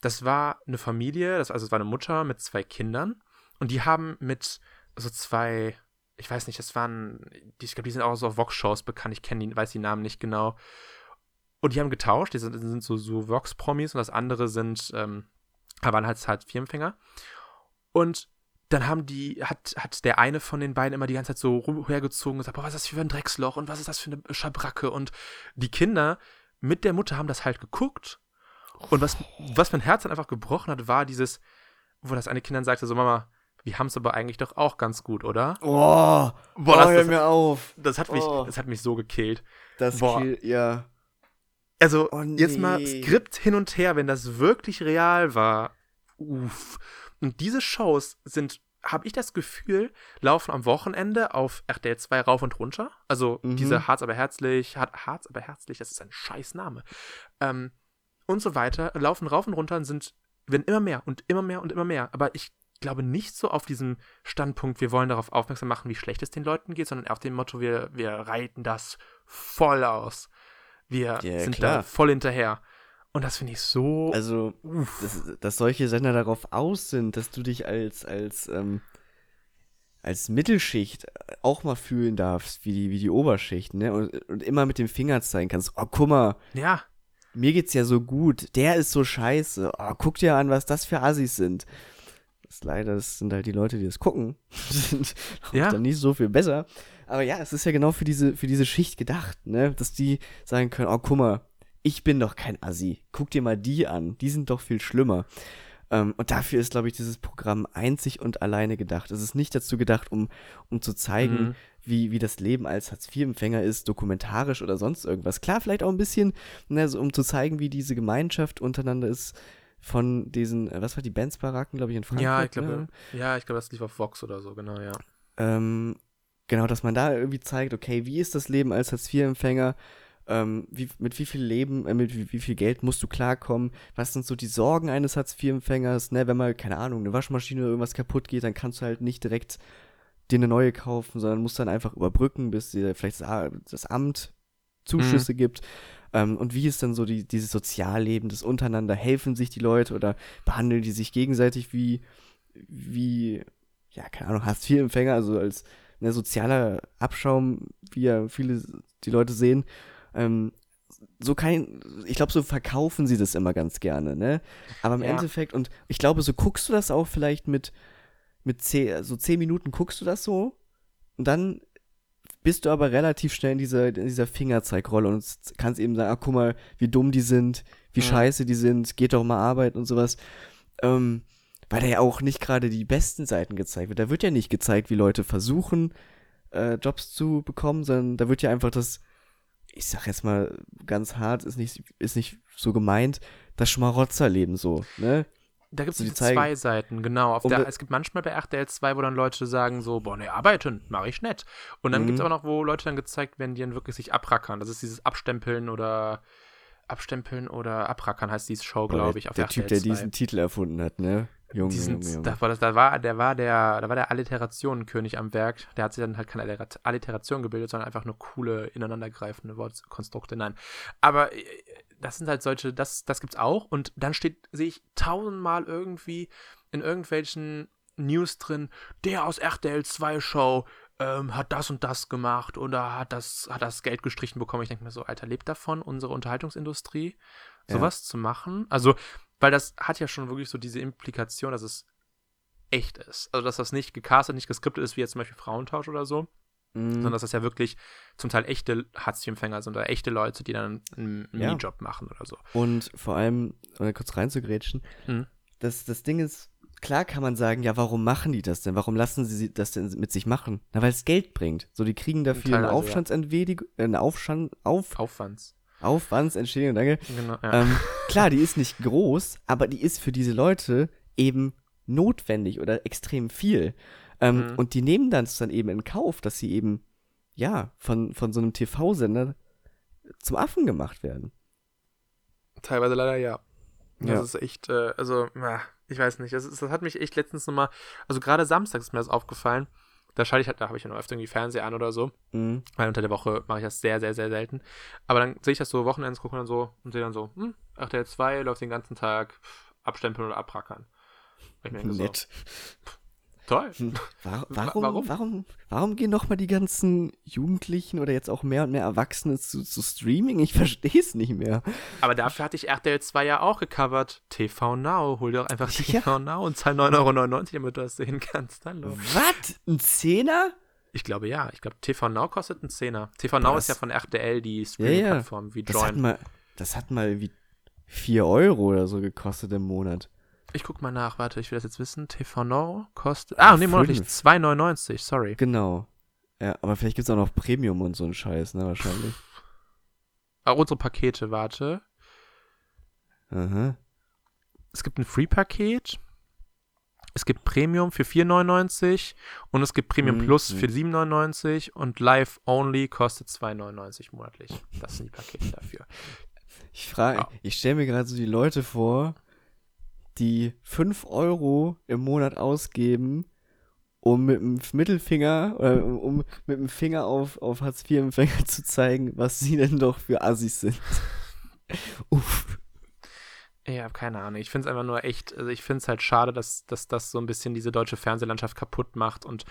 Das war eine Familie, das, also es war eine Mutter mit zwei Kindern und die haben mit so zwei, ich weiß nicht, das waren, ich glaube, die sind auch so auf Vox-Shows bekannt, ich kenne die, weiß die Namen nicht genau. Und die haben getauscht, die sind, sind so, so Vox-Promis und das andere sind, ähm, waren halt halt Firmenfänger. Und dann haben die, hat, hat der eine von den beiden immer die ganze Zeit so rumhergezogen und gesagt, boah, was ist das für ein Drecksloch und was ist das für eine Schabracke? Und die Kinder mit der Mutter haben das halt geguckt. Und was, was mein Herz dann einfach gebrochen hat, war dieses, wo das eine Kind dann sagte, so Mama, wir haben es aber eigentlich doch auch ganz gut, oder? Oh, Boah, oh, das, hör das, mir auf. das, hat mich, Oh. das hat mich so gekillt. Das Boah. kill, ja. Also, Oh, jetzt mal nee. Skript hin und her, wenn das wirklich real war. Uff. Und diese Shows sind, habe ich das Gefühl, laufen am Wochenende auf RTL 2 rauf und runter. Also Mhm. diese Harz aber herzlich, Har- Harz aber herzlich, das ist ein scheiß Name. Ähm, und so weiter, laufen rauf und runter und sind, werden immer mehr und immer mehr und immer mehr. Aber ich glaube nicht so auf diesem Standpunkt, wir wollen darauf aufmerksam machen, wie schlecht es den Leuten geht, sondern auf dem Motto, wir, wir reiten das voll aus. Wir Ja, sind klar. da voll hinterher. Und das finde ich so. Also, dass, dass solche Sender darauf aus sind, dass du dich als, als, ähm, als Mittelschicht auch mal fühlen darfst, wie die, wie die Oberschicht, ne? Und, und immer mit dem Finger zeigen kannst, oh, guck mal, ja, mir geht's ja so gut, der ist so scheiße, oh, guck dir an, was das für Assis sind. Ist leider, das sind halt die Leute, die das gucken, sind Ja. dann nicht so viel besser. Aber ja, es ist ja genau für diese, für diese Schicht gedacht, ne? Dass die sagen können, oh, guck mal, ich bin doch kein Assi. Guck dir mal die an, die sind doch viel schlimmer. Ähm, und dafür ist, glaube ich, dieses Programm einzig und alleine gedacht. Es ist nicht dazu gedacht, um, um zu zeigen, Mhm. wie, wie das Leben als Hartz-IV-Empfänger ist, dokumentarisch oder sonst irgendwas. Klar, vielleicht auch ein bisschen, ne, so, um zu zeigen, wie diese Gemeinschaft untereinander ist von diesen, äh, was war die Benz-Baracken, glaube ich, in Frankfurt. ja, ich glaube, ne? ja, ich glaube, das lief auf Vox oder so, genau, ja. ähm, genau, dass man da irgendwie zeigt, okay, wie ist das Leben als Hartz-IV-Empfänger? Ähm, wie, mit wie viel Leben, äh, mit wie, wie viel Geld musst du klarkommen? Was sind so die Sorgen eines Hartz-IV-Empfängers? Ne, wenn mal, keine Ahnung, eine Waschmaschine oder irgendwas kaputt geht, dann kannst du halt nicht direkt dir eine neue kaufen, sondern musst dann einfach überbrücken, bis dir vielleicht das, das Amt Zuschüsse mhm. gibt. Ähm, und wie ist dann so die, dieses Sozialleben, das untereinander? Helfen sich die Leute oder behandeln die sich gegenseitig wie, wie, ja, keine Ahnung, Hartz-IV-Empfänger, also als ne, sozialer Abschaum, wie ja viele die Leute sehen. Ähm, so kein, ich glaube, so verkaufen sie das immer ganz gerne, ne? Aber im ja. Endeffekt, und ich glaube, so guckst du das auch vielleicht mit, mit zehn, so zehn Minuten guckst du das so und dann bist du aber relativ schnell in dieser, in dieser Fingerzeigrolle und kannst eben sagen, ah, guck mal, wie dumm die sind, wie ja. scheiße die sind, geht doch mal arbeiten und sowas. Ähm, weil da ja auch nicht gerade die besten Seiten gezeigt wird. Da wird ja nicht gezeigt, wie Leute versuchen, äh, Jobs zu bekommen, sondern da wird ja einfach das, ich sag jetzt mal ganz hart, ist nicht, ist nicht so gemeint, das Schmarotzerleben so, ne? Da gibt es so zwei Seiten, genau. Um der, es gibt manchmal bei RTL 2, wo dann Leute sagen so, boah, ne, arbeiten, mache ich nicht. Und dann mhm. gibt es auch noch, wo Leute dann gezeigt werden, die dann wirklich sich abrackern. Das ist dieses Abstempeln oder Abstempeln oder Abrackern heißt diese Show, glaube ich, auf der, der Typ, der diesen Titel erfunden hat, ne? Junge, diesen, Junge, Junge. Da, war das, da, war, der war der, da war der Alliterationenkönig am Werk. Der hat sich dann halt keine Alliteration gebildet, sondern einfach nur coole, ineinandergreifende Wortkonstrukte. Nein. Aber äh, das sind halt solche, das, das gibt's auch. Und dann steht, sehe ich tausendmal irgendwie in irgendwelchen News drin, der aus RTL 2 Show ähm, hat das und das gemacht oder hat das, hat das Geld gestrichen bekommen. Ich denke mir so, Alter, lebt davon unsere Unterhaltungsindustrie, sowas ja. zu machen? Also, weil das hat ja schon wirklich so diese Implikation, dass es echt ist. Also, dass das nicht gecastet, nicht geskriptet ist, wie jetzt zum Beispiel Frauentausch oder so. Mhm. Sondern dass das ja wirklich zum Teil echte Hartz-IV-Empfänger sind oder echte Leute, die dann einen Minijob ja. machen oder so. Und vor allem, um kurz reinzugrätschen, mhm. das, das Ding ist, klar kann man sagen, ja, warum machen die das denn? Warum lassen sie das denn mit sich machen? Na, weil es Geld bringt. So, die kriegen dafür eine Aufstandsentwedigung, ja. eine Aufstand, auf, Aufwands. Aufwandsentschädigung, danke. Genau, ja. ähm, klar, die ist nicht groß, aber die ist für diese Leute eben notwendig oder extrem viel. Ähm, mhm. Und die nehmen das dann eben in Kauf, dass sie eben, ja, von, von so einem TV-Sender zum Affen gemacht werden. Teilweise leider ja. Das ja. ist echt, äh, also, ich weiß nicht, das, das hat mich echt letztens nochmal, also gerade Samstag ist mir das aufgefallen, da schalte ich halt, da habe ich ja noch öfter irgendwie Fernseher an oder so. Mhm. Weil unter der Woche mache ich das sehr, sehr, sehr selten. Aber dann sehe ich das so Wochenends, gucke dann so und sehe dann so, hm, RTL 2 läuft den ganzen Tag abstempeln oder abrackern. Nett. So, Toll. Hm. Warum, warum, warum, warum gehen doch mal die ganzen Jugendlichen oder jetzt auch mehr und mehr Erwachsene zu, zu Streaming? Ich verstehe es nicht mehr. Aber dafür hatte ich RTL 2 ja auch gecovert. TV Now. Hol dir doch einfach ja. TV Now und zahl 9,99 Euro, damit du das sehen kannst. Hallo. Was? Ein Zehner? Ich glaube ja. Ich glaube, TV Now kostet einen Zehner. TV Now ist ja von RTL die Streaming-Plattform ja, ja. wie Join. Das hat, mal, das hat mal wie 4 Euro oder so gekostet im Monat. Ich guck mal nach, warte, ich will das jetzt wissen. TV Now kostet. Ah, nee, monatlich 2,99, sorry. Genau. Ja, aber vielleicht gibt es auch noch Premium und so einen Scheiß, ne, wahrscheinlich. Ah, unsere Pakete, warte. Aha. Es gibt ein Free-Paket. Es gibt Premium für 4,99 und es gibt Premium mhm. Plus für 7,99 und Live Only kostet 2,99 monatlich. Das sind die Pakete dafür. Ich frage, ja. ich stelle mir gerade so die Leute vor, die 5 Euro im Monat ausgeben, um mit dem Mittelfinger oder um mit dem Finger auf, auf Hartz-IV-Empfänger zu zeigen, was sie denn doch für Assis sind. Uff. Ich habe keine Ahnung. Ich finde es einfach nur echt, also ich finde es halt schade, dass, dass das so ein bisschen diese deutsche Fernsehlandschaft kaputt macht und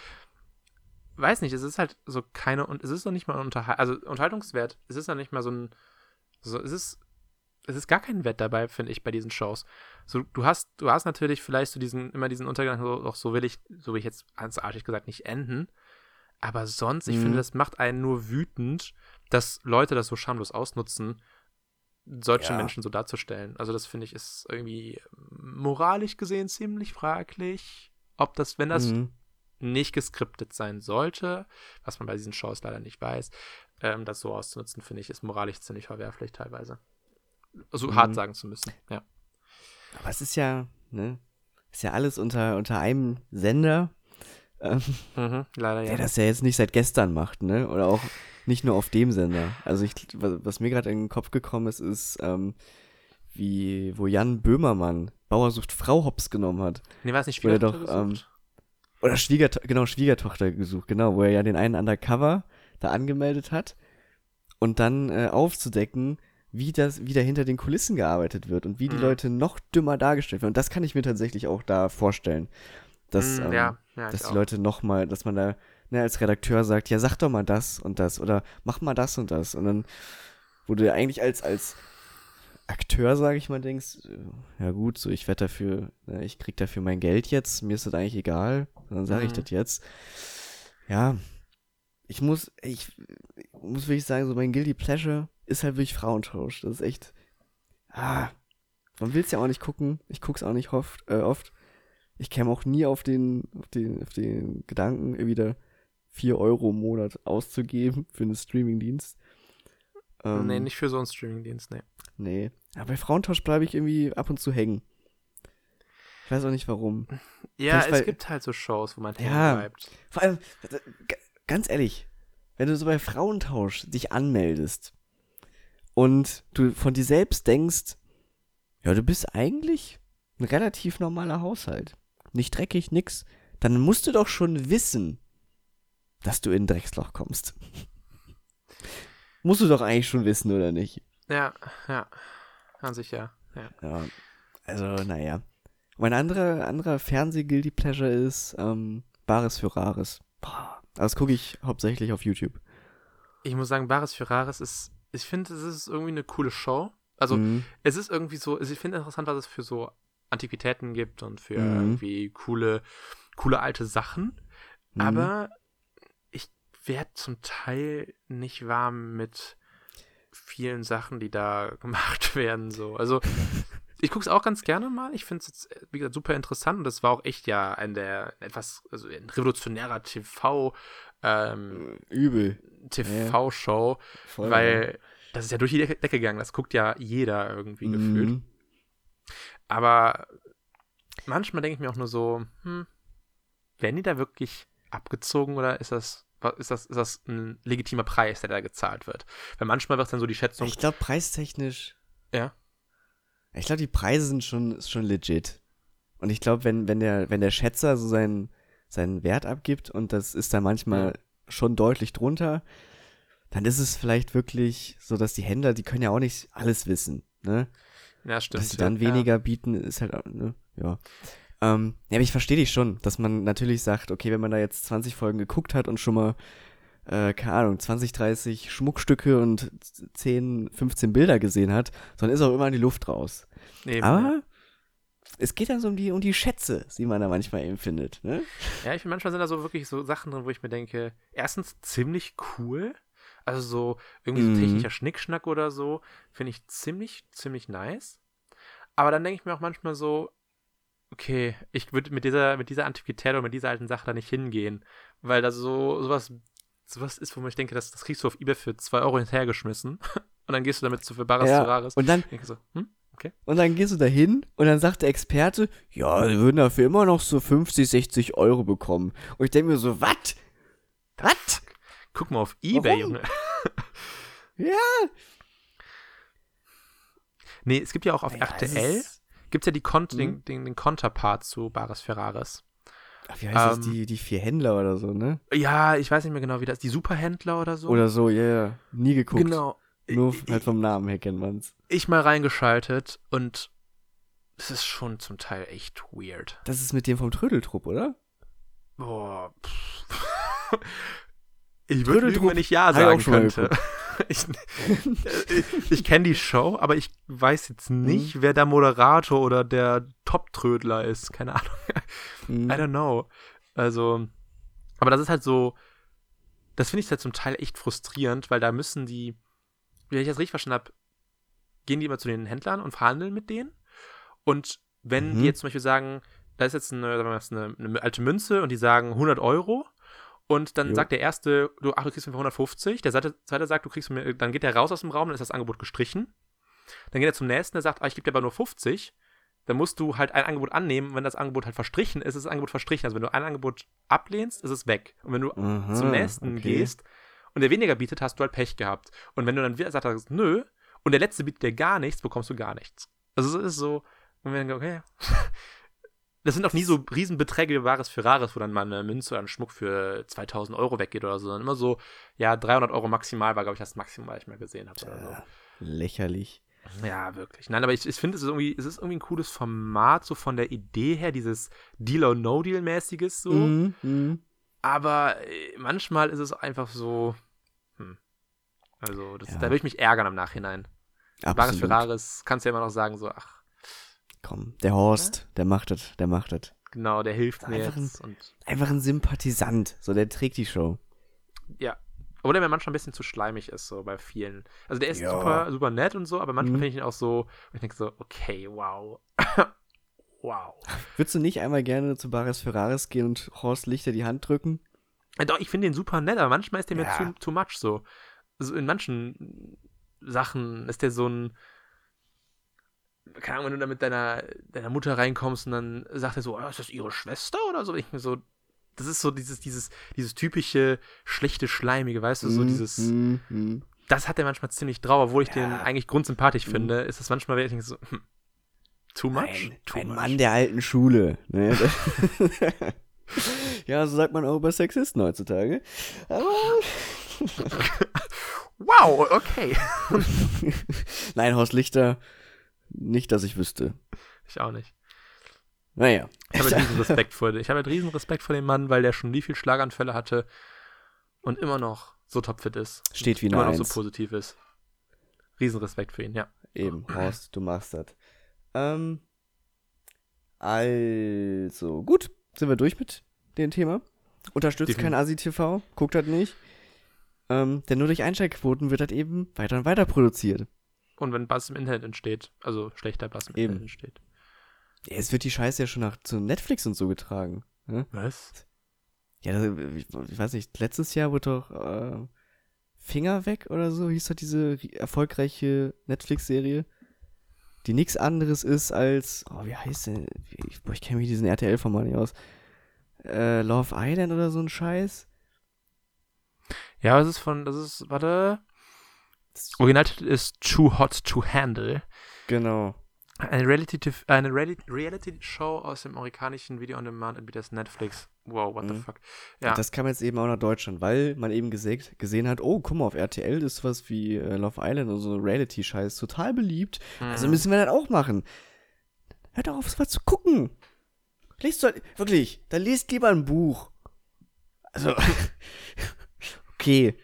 weiß nicht, es ist halt so keine, und es ist noch nicht mal Unterhal also Unterhaltungswert, es ist noch nicht mal so ein, so, es ist es ist gar kein Wett dabei, finde ich, bei diesen Shows. So, du hast, du hast natürlich vielleicht so diesen, immer diesen Untergang, so, so will ich, so will ich jetzt ganz artig gesagt nicht enden. Aber sonst, ich mhm. finde, das macht einen nur wütend, dass Leute das so schamlos ausnutzen, solche ja. Menschen so darzustellen. Also, das finde ich ist irgendwie moralisch gesehen ziemlich fraglich, ob das, wenn das mhm. nicht geskriptet sein sollte, was man bei diesen Shows leider nicht weiß, ähm, das so auszunutzen, finde ich, ist moralisch ziemlich verwerflich teilweise so mhm. hart sagen zu müssen, ja. Aber es ist ja, ne, ist ja alles unter, unter einem Sender. Ähm, mhm, leider ja. Der das ja jetzt nicht seit gestern macht, ne? Oder auch nicht nur auf dem Sender. Also ich, was, mir gerade in den Kopf gekommen ist, ist, ähm, wie, wo Jan Böhmermann Bauer sucht Frau hops genommen hat. Nee, weiß nicht, wie er doch, ähm, Oder Schwiegertochter, genau, Schwiegertochter gesucht, genau, wo er ja den einen Undercover da angemeldet hat und dann äh, aufzudecken, wie das, wie da hinter den Kulissen gearbeitet wird und wie die Mhm. Leute noch dümmer dargestellt werden. Und das kann ich mir tatsächlich auch da vorstellen. Dass, Mm, ähm, ja, ja, dass ich die auch. Leute noch mal, dass man da ne, als Redakteur sagt, ja, sag doch mal das und das oder mach mal das und das. Und dann, du ja eigentlich als, als Akteur, sage ich mal, denkst, äh, ja gut, so ich werde dafür, ne, ich krieg dafür mein Geld jetzt, mir ist das eigentlich egal, dann sage ich Mhm. das jetzt. Ja, ich muss, ich muss wirklich sagen, so mein Guilty Pleasure ist halt wirklich Frauentausch. Das ist echt, ah, man will es ja auch nicht gucken. Ich guck's auch nicht oft, äh, oft. Ich käme auch nie auf den, auf den, auf den Gedanken, wieder 4 Euro im Monat auszugeben für einen Streamingdienst. Ähm, nee, nicht für so einen Streamingdienst, nee. Nee. Aber bei Frauentausch bleibe ich irgendwie ab und zu hängen. Ich weiß auch nicht warum. Ja, Vielleicht, es gibt halt so Shows, wo man Ja. hängen bleibt. Vor allem, äh, ganz ehrlich, wenn du so bei Frauentausch dich anmeldest und du von dir selbst denkst, ja, du bist eigentlich ein relativ normaler Haushalt. Nicht dreckig, nix. Dann musst du doch schon wissen, dass du in ein Drecksloch kommst. musst du doch eigentlich schon wissen, oder nicht? Ja, ja. An sich ja. ja. Ja, also, naja. Mein anderer, anderer Fernseh-Guilty Pleasure ist ähm, Bares für Rares. Boah, das gucke ich hauptsächlich auf YouTube. Ich muss sagen, Bares für Rares ist, ich finde, es ist irgendwie eine coole Show. Also, Mhm. es ist irgendwie so, also ich finde interessant, was es für so Antiquitäten gibt und für Mhm. irgendwie coole, coole alte Sachen. Mhm. Aber ich werde zum Teil nicht warm mit vielen Sachen, die da gemacht werden. So. Also ich gucke es auch ganz gerne mal. Ich finde es jetzt, wie gesagt, super interessant und das war auch echt ja ein der etwas, also ein revolutionärer TV, ähm, Übel. TV-Show, Voll. weil das ist ja durch die Decke, gegangen. Das guckt ja jeder irgendwie gefühlt. Mhm. Aber manchmal denke ich mir auch nur so, hm, werden die da wirklich abgezogen oder ist das, ist das, ist das ein legitimer Preis, der da gezahlt wird? Weil manchmal wird dann so die Schätzung, Ich glaube, preistechnisch. ja, Ich glaube, die Preise sind schon, schon legit. Und ich glaube, wenn, wenn, der, wenn der Schätzer so seinen, seinen Wert abgibt und das ist dann manchmal Ja. schon deutlich drunter, dann ist es vielleicht wirklich so, dass die Händler, die können ja auch nicht alles wissen. Ne? ja, stimmt. dass sie dann ja. weniger bieten, ist halt, ne, ja. Ähm, ja, aber ich verstehe dich schon, dass man natürlich sagt, okay, wenn man da jetzt 20 Folgen geguckt hat und schon mal, äh, keine Ahnung, 20, 30 Schmuckstücke und 10, 15 Bilder gesehen hat, dann ist auch immer die Luft raus. Eben, Aber es geht dann so um die, um die Schätze, die man da manchmal eben findet, ne? Ja, ich finde, manchmal sind da so wirklich so Sachen drin, wo ich mir denke, erstens ziemlich cool. Also so irgendwie Mhm. so technischer Schnickschnack oder so, finde ich ziemlich, ziemlich nice. Aber dann denke ich mir auch manchmal so, okay, ich würde mit dieser, mit dieser Antiquität oder mit dieser alten Sache da nicht hingehen. Weil da so sowas, sowas ist, wo ich denke, das, das kriegst du auf Ebay für 2 Euro hinterhergeschmissen. Und dann gehst du damit zu für Bares Ja, zu Rares. Und dann, denke so, hm? Und dann gehst du da hin und dann sagt der Experte, ja, wir würden dafür immer noch so 50, 60 Euro bekommen. Und ich denke mir so, was? Was? Guck mal auf Ebay, Warum? Junge. Ja. Nee, es gibt ja auch auf Ja, RTL, gibt es ja die Kont Mhm. den, den, den Konterpart zu Bares Ferraris. Ach, wie heißt das? Ähm, Die, die vier Händler oder so, ne? Ja, ich weiß nicht mehr genau, wie das Die Superhändler oder so? Oder so, ja, ja. Nie geguckt. Genau. Nur halt vom Namen her kennt man's. ich mal reingeschaltet und es ist schon zum Teil echt weird. Das ist mit dem vom Trödeltrupp, oder? Boah. pff. Ich würde lügen, wenn ich Ja sagen könnte. Ich, ich, ich kenne die Show, aber ich weiß jetzt Mhm. nicht, wer der Moderator oder der Top-Trödler ist. Keine Ahnung. Hm. I don't know. Also, aber das ist halt so, das finde ich halt zum Teil echt frustrierend, weil da müssen die, wie ich das richtig verstanden habe, gehen die immer zu den Händlern und verhandeln mit denen. Und wenn Mhm. die jetzt zum Beispiel sagen, da ist jetzt eine, eine, eine alte Münze und die sagen 100 Euro und dann Jo. sagt der erste, du, ach, du kriegst mir für 150, der zweite, zweite sagt, du kriegst mir, dann geht der raus aus dem Raum, dann ist das Angebot gestrichen. Dann geht er zum nächsten, der sagt, ah, ich gebe dir aber nur 50. Dann musst du halt ein Angebot annehmen. Wenn das Angebot halt verstrichen ist, ist das Angebot verstrichen. Also wenn du ein Angebot ablehnst, ist es weg. Und wenn du Aha, zum nächsten okay. gehst und der weniger bietet, hast du halt Pech gehabt. Und wenn du dann wieder sagst, nö, und der letzte bietet dir gar nichts, bekommst du gar nichts. Also es ist so, wenn wir denken, okay, das sind auch nie so Riesenbeträge wie Wahres für Rares, wo dann mal eine Münze oder ein Schmuck für 2000 Euro weggeht oder so, sondern immer so, ja, 300 Euro maximal war, glaube ich, das Maximum, was ich mal gesehen habe oder so. Lächerlich. Ja, wirklich. Nein, aber ich, ich finde, es ist irgendwie, es ist irgendwie ein cooles Format, so von der Idee her, dieses Deal or No Deal mäßiges so. Mhm, mhm. Aber äh, manchmal ist es einfach so, hm. Also, das, Ja. da würde ich mich ärgern im Nachhinein. Wahres für. Rares kannst du ja immer noch sagen, so, ach, Komm, der Horst, der macht das, der macht das. genau, der hilft mir Einfach ein- jetzt. Und Einfach ein Sympathisant, so der trägt die Show. ja. Oder der manchmal ein bisschen zu schleimig ist, so bei vielen. Also der ist Ja. super, super nett und so, aber manchmal Mhm. finde ich ihn auch so, ich denke so, okay, wow. Wow. Würdest du nicht einmal gerne zu Bares Ferraris gehen und Horst Lichter die Hand drücken? Doch, ich finde den super nett, aber manchmal ist der mir Ja. zu, too much so. Also in manchen Sachen ist der so ein. Keine Ahnung, wenn du da mit deiner, deiner Mutter reinkommst und dann sagt er so, oh, ist das ihre Schwester oder so? Ich mir so, das ist so dieses, dieses, dieses typische schlechte, schleimige, weißt du, so Mhm, dieses, mhm, mhm. das hat er manchmal ziemlich drauf, obwohl ich den Ja. eigentlich grundsympathisch Mhm. finde, ist das manchmal wirklich so, hm, too much? Ein, too ein much. Mann der alten Schule. Ne? ja, so sagt man auch über Sexisten heutzutage. Aber Wow, okay. nein, Horst Lichter, nicht, dass ich wüsste. Ich auch nicht. Naja. Ich habe halt riesen Respekt vor Ich habe halt riesen Respekt vor dem Mann, weil der schon wie viel Schlaganfälle hatte und immer noch so topfit ist. Steht wie eine immer noch so Eins. positiv ist. Riesen Respekt für ihn, ja. Eben, Horst, du machst das. Ähm, also, gut, sind wir durch mit dem Thema. Unterstützt Definitiv. kein Asi-TV, guckt das nicht. Ähm, denn nur durch Einschaltquoten wird das eben weiter und weiter produziert. Und wenn Bass im Internet entsteht, also schlechter Bass im Eben. Internet entsteht. Ja, es wird die Scheiße ja schon nach, zu Netflix und so getragen. Ne? Was? Ja, das, ich, ich weiß nicht, letztes Jahr wurde doch äh, Finger weg oder so, hieß doch diese erfolgreiche Netflix-Serie, die nichts anderes ist als, oh, wie heißt denn, ich, boah, ich kenne mich diesen RTL-Format nicht aus, äh, Love Island oder so ein Scheiß. Ja, das ist von, das ist, warte. Originaltitel ist Too Hot to Handle. Genau. Eine Reality, eine Reality, Show aus dem amerikanischen Video-on-Demand-Anbieter Netflix. Wow, what the Mhm. fuck. Ja. Das kam jetzt eben auch nach Deutschland, weil man eben gesegt, gesehen hat, oh, guck mal, auf RTL ist was wie äh, Love Island und so Reality-Scheiß total beliebt. Also Mhm. müssen wir das auch machen. Hört doch auf, sowas zu gucken. Lest doch, wirklich, dann lest lieber ein Buch. Also, okay,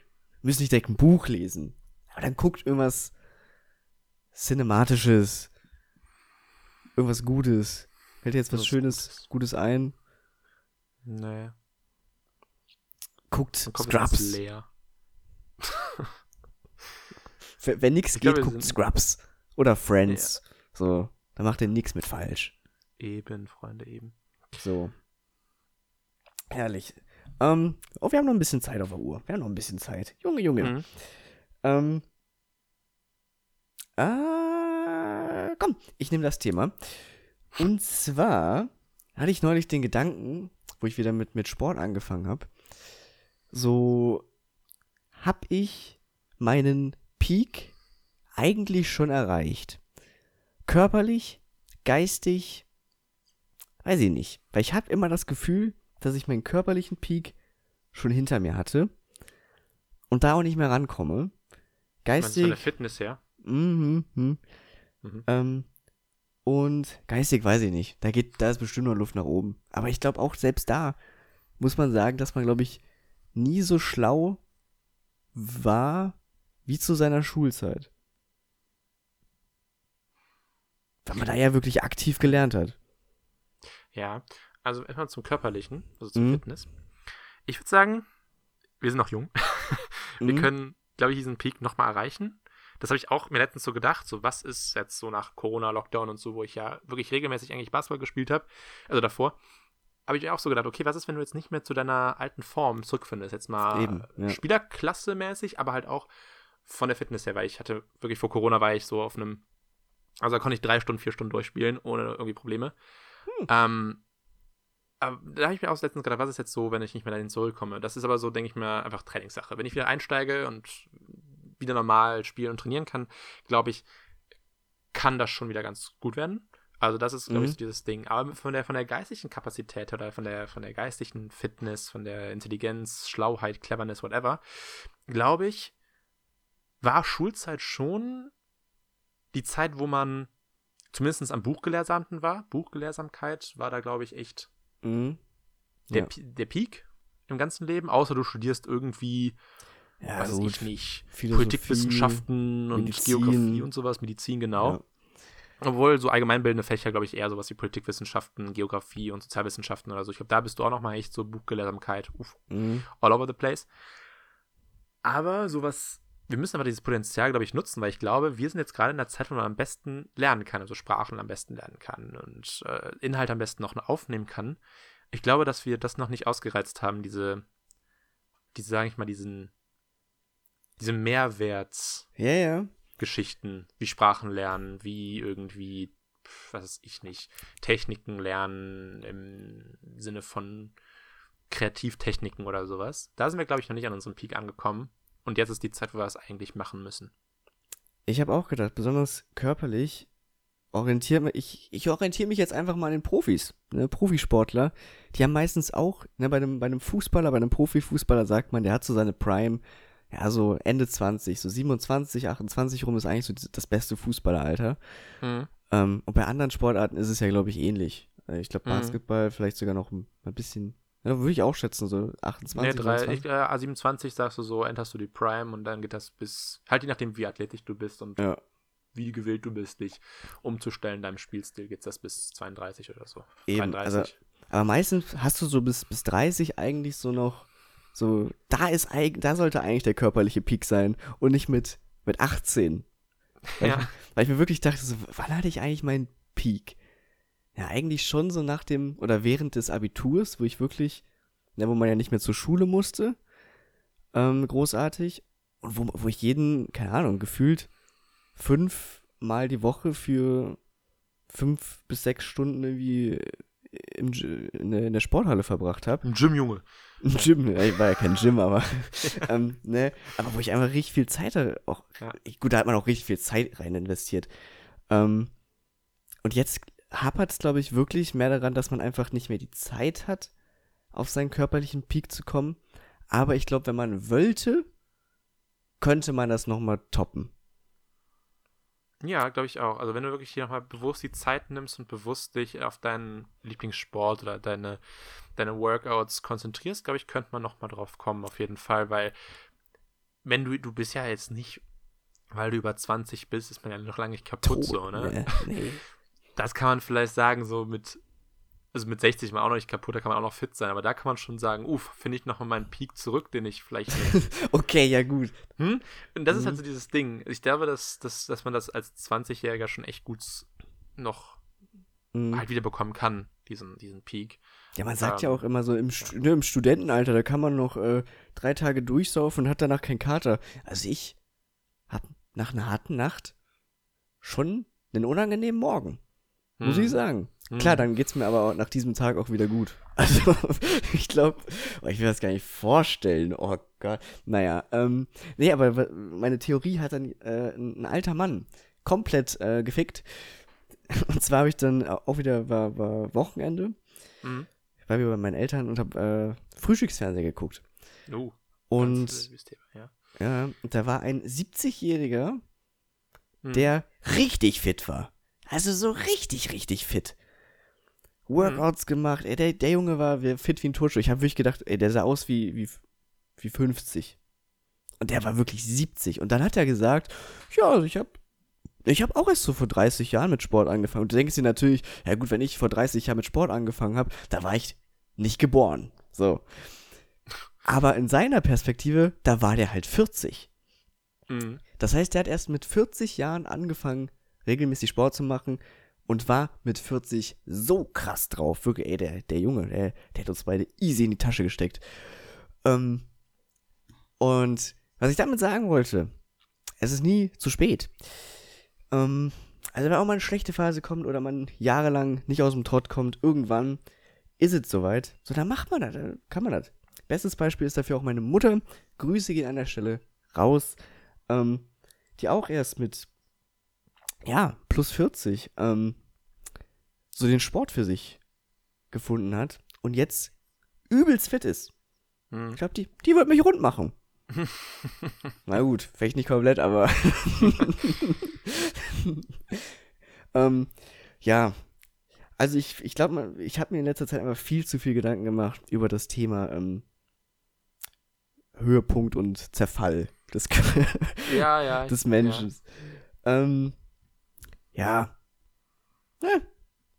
müssen nicht direkt ein Buch lesen. Aber dann guckt irgendwas Cinematisches. Irgendwas Gutes. Dir jetzt was Was Schönes, Gutes. Gutes ein? Nee. Guckt Scrubs. leer. Wenn nichts Ich geht, guckt Scrubs. Oder Friends. So, da macht ihr nichts mit falsch. Eben, Freunde, eben. So. Herrlich. Ähm, oh, wir haben noch ein bisschen Zeit auf der Uhr. Wir haben noch ein bisschen Zeit. Junge, Junge. Mhm. Ähm. Äh, komm, ich nehme das Thema. Und zwar hatte ich neulich den Gedanken, wo ich wieder mit, mit Sport angefangen habe. So, hab ich meinen Peak eigentlich schon erreicht. Körperlich, geistig, weiß ich nicht. Weil ich habe immer das Gefühl, dass ich meinen körperlichen Peak schon hinter mir hatte und da auch nicht mehr rankomme. Meinst du von der Geistig, Fitness her? mhm, mhm. Ähm, und geistig weiß ich nicht. Da geht, da ist bestimmt noch Luft nach oben. Aber ich glaube auch selbst da muss man sagen, dass man, glaube ich, nie so schlau war wie zu seiner Schulzeit. Weil man da ja wirklich aktiv gelernt hat. Ja, also erstmal zum Körperlichen, also zum Mhm. Fitness. Ich würde sagen, wir sind noch jung. wir Mhm. können, glaube ich, diesen Peak nochmal erreichen. Das habe ich auch mir letztens so gedacht, so was ist jetzt so nach Corona, Lockdown und so, wo ich ja wirklich regelmäßig eigentlich Basketball gespielt habe, also davor, habe ich mir auch so gedacht, okay, was ist, wenn du jetzt nicht mehr zu deiner alten Form zurückfindest? Jetzt mal Eben, ja. Spielerklasse-mäßig, aber halt auch von der Fitness her, weil ich hatte wirklich vor Corona war ich so auf einem, also da konnte ich drei Stunden, vier Stunden durchspielen, ohne irgendwie Probleme. Hm. Ähm, aber da habe ich mir auch letztens gedacht, was ist jetzt so, wenn ich nicht mehr dahin zurückkomme? Das ist aber so, denke ich mir, einfach Trainingssache. Wenn ich wieder einsteige und wieder normal spielen und trainieren kann, glaube ich, kann das schon wieder ganz gut werden. Also das ist, glaube ich, Mhm. so dieses Ding. Aber von der, von der geistigen Kapazität oder von der, von der geistigen Fitness, von der Intelligenz, Schlauheit, Cleverness, whatever, glaube ich, war Schulzeit schon die Zeit, wo man zumindest am Buchgelehrsamten war. Buchgelehrsamkeit war da, glaube ich, echt Mhm. der, Ja. Der Peak im ganzen Leben, außer du studierst irgendwie, Ja, weiß gut. ich nicht, Philosophie, Politikwissenschaften und Medizin. Geografie und sowas, Medizin, genau. Ja. Obwohl so allgemeinbildende Fächer, glaube ich, eher sowas wie Politikwissenschaften, Geografie und Sozialwissenschaften oder so. Ich glaube, da bist du auch nochmal echt so Buchgelehrsamkeit, uff, Mhm. all over the place. Aber sowas, wir müssen aber dieses Potenzial, glaube ich, nutzen, weil ich glaube, wir sind jetzt gerade in der Zeit, wo man am besten lernen kann, also Sprachen am besten lernen kann und äh, Inhalt am besten noch aufnehmen kann. Ich glaube, dass wir das noch nicht ausgereizt haben, diese, diese, sage ich mal, diesen, diese Mehrwerts, Ja, ja. Geschichten, wie Sprachen lernen, wie irgendwie, was weiß ich nicht, Techniken lernen im Sinne von Kreativtechniken oder sowas. Da sind wir, glaube ich, noch nicht an unserem Peak angekommen. Und jetzt ist die Zeit, wo wir das eigentlich machen müssen. Ich habe auch gedacht, besonders körperlich orientiere mich, ich, ich orientiere mich jetzt einfach mal an den Profis, ne, Profisportler, die haben meistens auch, ne, bei einem, bei einem Fußballer, bei einem Profifußballer sagt man, der hat so seine Prime, ja, so Ende 20, so 27, 28 rum ist eigentlich so das beste Fußballeralter. Mhm. Ähm, und bei anderen Sportarten ist es ja, glaube ich, ähnlich. Äh, Ich glaube, Mhm. Basketball vielleicht sogar noch ein, ein bisschen, ja, würde ich auch schätzen, so 28, Nee, drei, 29. ich, äh, A27 sagst du so, enterst du die Prime und dann geht das bis, halt je nachdem, wie athletisch du bist und Ja. wie gewillt du bist, dich umzustellen, deinem Spielstil, geht das bis 32 oder so. Eben, 33. also Aber meistens hast du so bis, bis 30 eigentlich so noch, so, da ist da sollte eigentlich der körperliche Peak sein und nicht mit, mit 18. Weil, Ja. ich, weil ich mir wirklich dachte, so, wann hatte ich eigentlich meinen Peak? Ja, eigentlich schon so nach dem, oder während des Abiturs, wo ich wirklich, ne, wo man ja nicht mehr zur Schule musste, ähm, großartig, und wo, wo ich jeden, keine Ahnung, gefühlt fünfmal die Woche für fünf bis sechs Stunden irgendwie im, in, der, Sporthalle verbracht habe. Ein Gym-Junge. Im Gym, ja, war ja kein Gym, aber, ähm, ne, aber wo ich einfach richtig viel Zeit da auch, Ja. gut, da hat man auch richtig viel Zeit rein investiert. Ähm, und jetzt hapert es, glaube ich, wirklich mehr daran, dass man einfach nicht mehr die Zeit hat, auf seinen körperlichen Peak zu kommen. Aber ich glaube, wenn man wollte, könnte man das nochmal toppen. Ja, glaube ich auch. Also wenn du wirklich hier nochmal bewusst die Zeit nimmst und bewusst dich auf deinen Lieblingssport oder deine, deine Workouts konzentrierst, glaube ich, könnte man nochmal drauf kommen, auf jeden Fall, weil wenn du, du bist ja jetzt nicht, weil du über 20 bist, ist man ja noch lange nicht kaputt so, ne? Ne, nee. Das kann man vielleicht sagen, so mit, also mit 60 mal auch noch nicht kaputt, da kann man auch noch fit sein, aber da kann man schon sagen, uff, finde ich nochmal meinen Peak zurück, den ich vielleicht Okay, ja gut. Hm? Und das ist halt Mhm. so dieses Ding. Ich glaube, dass, dass, dass man das als 20-Jähriger schon echt gut noch Mhm. halt wieder bekommen kann, diesen, diesen Peak. Ja, man sagt ja Ähm, auch immer so, im, Stu ne, im Studentenalter, da kann man noch äh, drei Tage durchsaufen und hat danach keinen Kater. Also ich hab nach einer harten Nacht schon einen unangenehmen Morgen, muss Hm. ich sagen. Klar, dann geht's mir aber auch nach diesem Tag auch wieder gut. Also, ich glaube, oh, ich will das gar nicht vorstellen. Oh Gott. Naja, ähm, nee, aber meine Theorie hat dann äh, ein, alter Mann komplett äh, gefickt. Und zwar habe ich dann auch wieder, war, war Wochenende, Mhm. ich war wieder bei meinen Eltern und habe äh, Frühstücksfernsehen geguckt. Oh, Und ganz, äh, Thema, ja. ja, und da war ein 70-Jähriger, Hm. der richtig fit war. Also so richtig, richtig fit. Workouts gemacht, ey, der, der Junge war fit wie ein Turnschuh. Ich habe wirklich gedacht, ey, der sah aus wie, wie, wie 50. Und der war wirklich 70. Und dann hat er gesagt, ja, also ich habe ich hab auch erst so vor 30 Jahren mit Sport angefangen. Und du denkst dir natürlich, ja gut, wenn ich vor 30 Jahren mit Sport angefangen habe, da war ich nicht geboren. So. Aber in seiner Perspektive, da war der halt 40. Mhm. Das heißt, der hat erst mit 40 Jahren angefangen, regelmäßig Sport zu machen und war mit 40 so krass drauf. Wirklich, ey, der, der Junge, der, der hat uns beide easy in die Tasche gesteckt. Ähm, und was ich damit sagen wollte, es ist nie zu spät. Ähm, also wenn auch mal eine schlechte Phase kommt oder man jahrelang nicht aus dem Trott kommt, irgendwann ist es soweit. So, dann macht man das, dann kann man das. Bestes Beispiel ist dafür auch meine Mutter. Grüße gehen an der Stelle raus. Ähm, die auch erst mit, ja, plus 40 ähm, so den Sport für sich gefunden hat und jetzt übelst fit ist. Hm. Ich glaube, die, die wird mich rund machen. Na gut, vielleicht nicht komplett, aber. ähm, ja. Also ich, ich glaube, ich habe mir in letzter Zeit immer viel zu viel Gedanken gemacht über das Thema ähm, Höhepunkt und Zerfall des, Ja, ja. des Menschen. Ähm, ja. ja.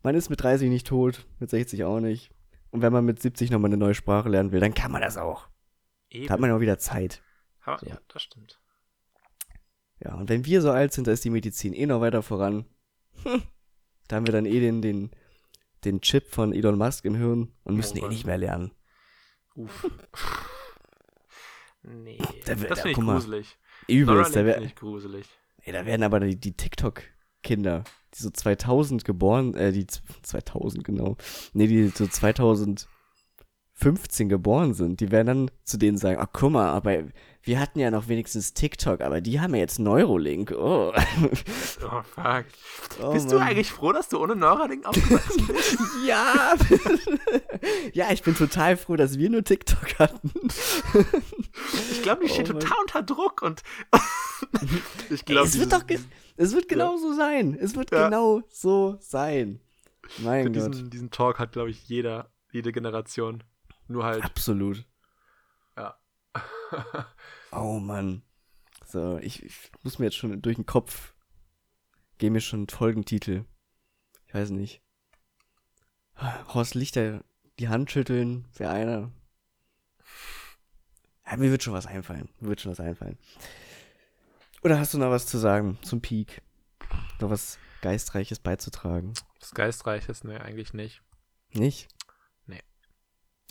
Man ist mit 30 nicht tot, mit 60 auch nicht. Und wenn man mit 70 nochmal eine neue Sprache lernen will, dann kann man das auch. Eben. Da hat man ja auch wieder Zeit. Ha- So. Ja, das stimmt. Ja, und wenn wir so alt sind, da ist die Medizin eh noch weiter voran. Hm, da haben wir dann eh den, den, den Chip von Elon Musk im Hirn und müssen eh Mann. nicht mehr lernen. Uff. nee, Da wird- das da- finde ich gruselig. Übelst, da, wär, gruselig. ey, da werden aber die, die TikTok-Kinder, die so 2000 geboren, äh, die z- 2000 genau, nee, die so 2015 geboren sind, die werden dann zu denen sagen, ach guck mal, aber wir hatten ja noch wenigstens TikTok, aber die haben ja jetzt Neurolink, oh. Oh, fuck. Oh, Bist du Mann. eigentlich froh, dass du ohne Neuralink aufgewachsen bist? Ja. ja, ich bin total froh, dass wir nur TikTok hatten. Ich glaube, die Oh steht Mann. total unter Druck und ich glaube, es wird doch, es wird genau so sein. Es wird Ja. genau so sein. Mein Gott. diesen, diesen Talk hat, glaube ich, jeder, jede Generation. Nur halt, Absolut. ja. Oh Mann. So, ich, ich muss mir jetzt schon durch den Kopf. Geh mir schon einen Folgentitel. Ich weiß nicht. Horst Lichter, die Hand schütteln, wäre einer. Ja, mir wird schon was einfallen. Mir wird schon was einfallen. Oder hast du noch was zu sagen zum Peak? Noch was Geistreiches beizutragen? Das Geistreiches, ne, eigentlich nicht. Nicht?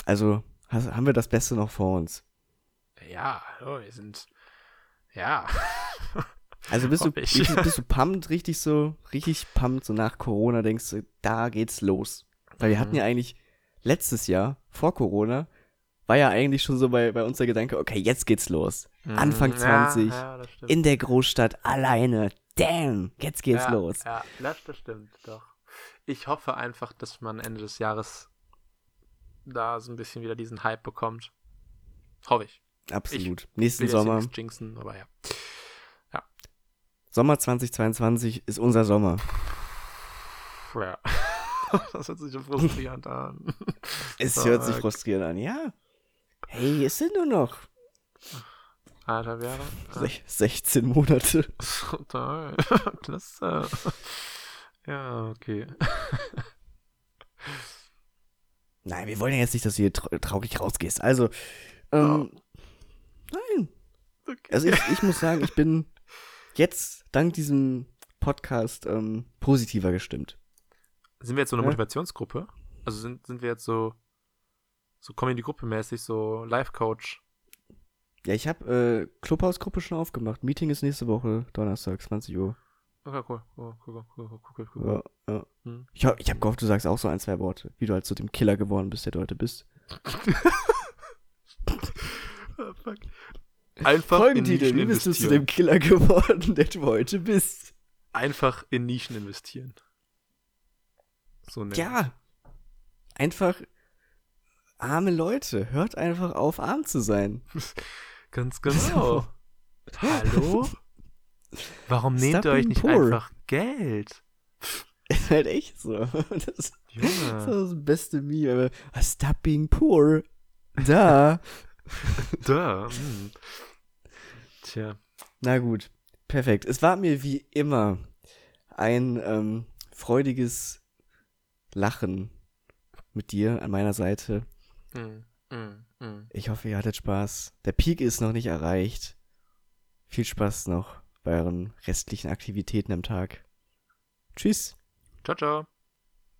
Also, has, haben wir das Beste noch vor uns? Ja, hallo, wir sind, ja. Also bist du, bist, du- bist du pumped, richtig so, richtig pumped, so nach Corona denkst du, da geht's los. Weil wir hatten Mhm. ja eigentlich letztes Jahr, vor Corona, war ja eigentlich schon so bei, bei uns der Gedanke, okay, jetzt geht's los. Anfang Mhm, 20, Ja, ja, in der Großstadt, alleine. Damn, jetzt geht's ja, los. Ja, das stimmt, doch. Ich hoffe einfach, dass man Ende des Jahres da so ein bisschen wieder diesen Hype bekommt. Hoffe ich. Absolut. Will Nächsten Sommer, jinxen, aber ja. Sommer 2022 ist unser Sommer. ja. Das hört sich so frustrierend an. Es hört sich Fuck. frustrierend an, ja. Hey, es sind nur noch Alter, wäre. sech- 16 Monate. Total. Klasse. Ja, okay. Nein, wir wollen ja jetzt nicht, dass du hier tra traurig rausgehst. Also, ähm, nein. okay. Also ich, ich muss sagen, ich bin jetzt dank diesem Podcast ähm, positiver gestimmt. Sind wir jetzt so eine Ja. Motivationsgruppe? Also sind, sind wir jetzt so, so Comedy-Gruppe-mäßig, so Life-Coach? Ja, ich habe äh, Clubhausgruppe schon aufgemacht. Meeting ist nächste Woche, Donnerstag, 20 Uhr. Okay, cool. Cool, cool, cool, cool, cool, cool. Ja, ja. Hm. Ich, ho- ich habe gehofft, du sagst auch so ein, zwei Worte, wie du halt zu dem Killer geworden bist, der du heute bist. Ah, fuck. Einfach in Nischen wie bist du zu investieren. dem Killer geworden, der du heute bist? Einfach in Nischen investieren. So ne. Ja. Einfach arme Leute. Hört einfach auf, arm zu sein. Ganz genau. Hallo? Warum Stop nehmt ihr euch nicht poor. einfach Geld? Ist halt echt so. Das ist Junge. das beste Meme. aber Stop being poor. Da. Da. hm. Tja. Na gut. Perfekt. Es war mir wie immer ein ähm, freudiges Lachen mit dir an meiner Seite. Hm, hm, hm. Ich hoffe, ihr hattet Spaß. Der Peak ist noch nicht erreicht. Viel Spaß noch bei euren restlichen Aktivitäten am Tag. Tschüss. Ciao, ciao.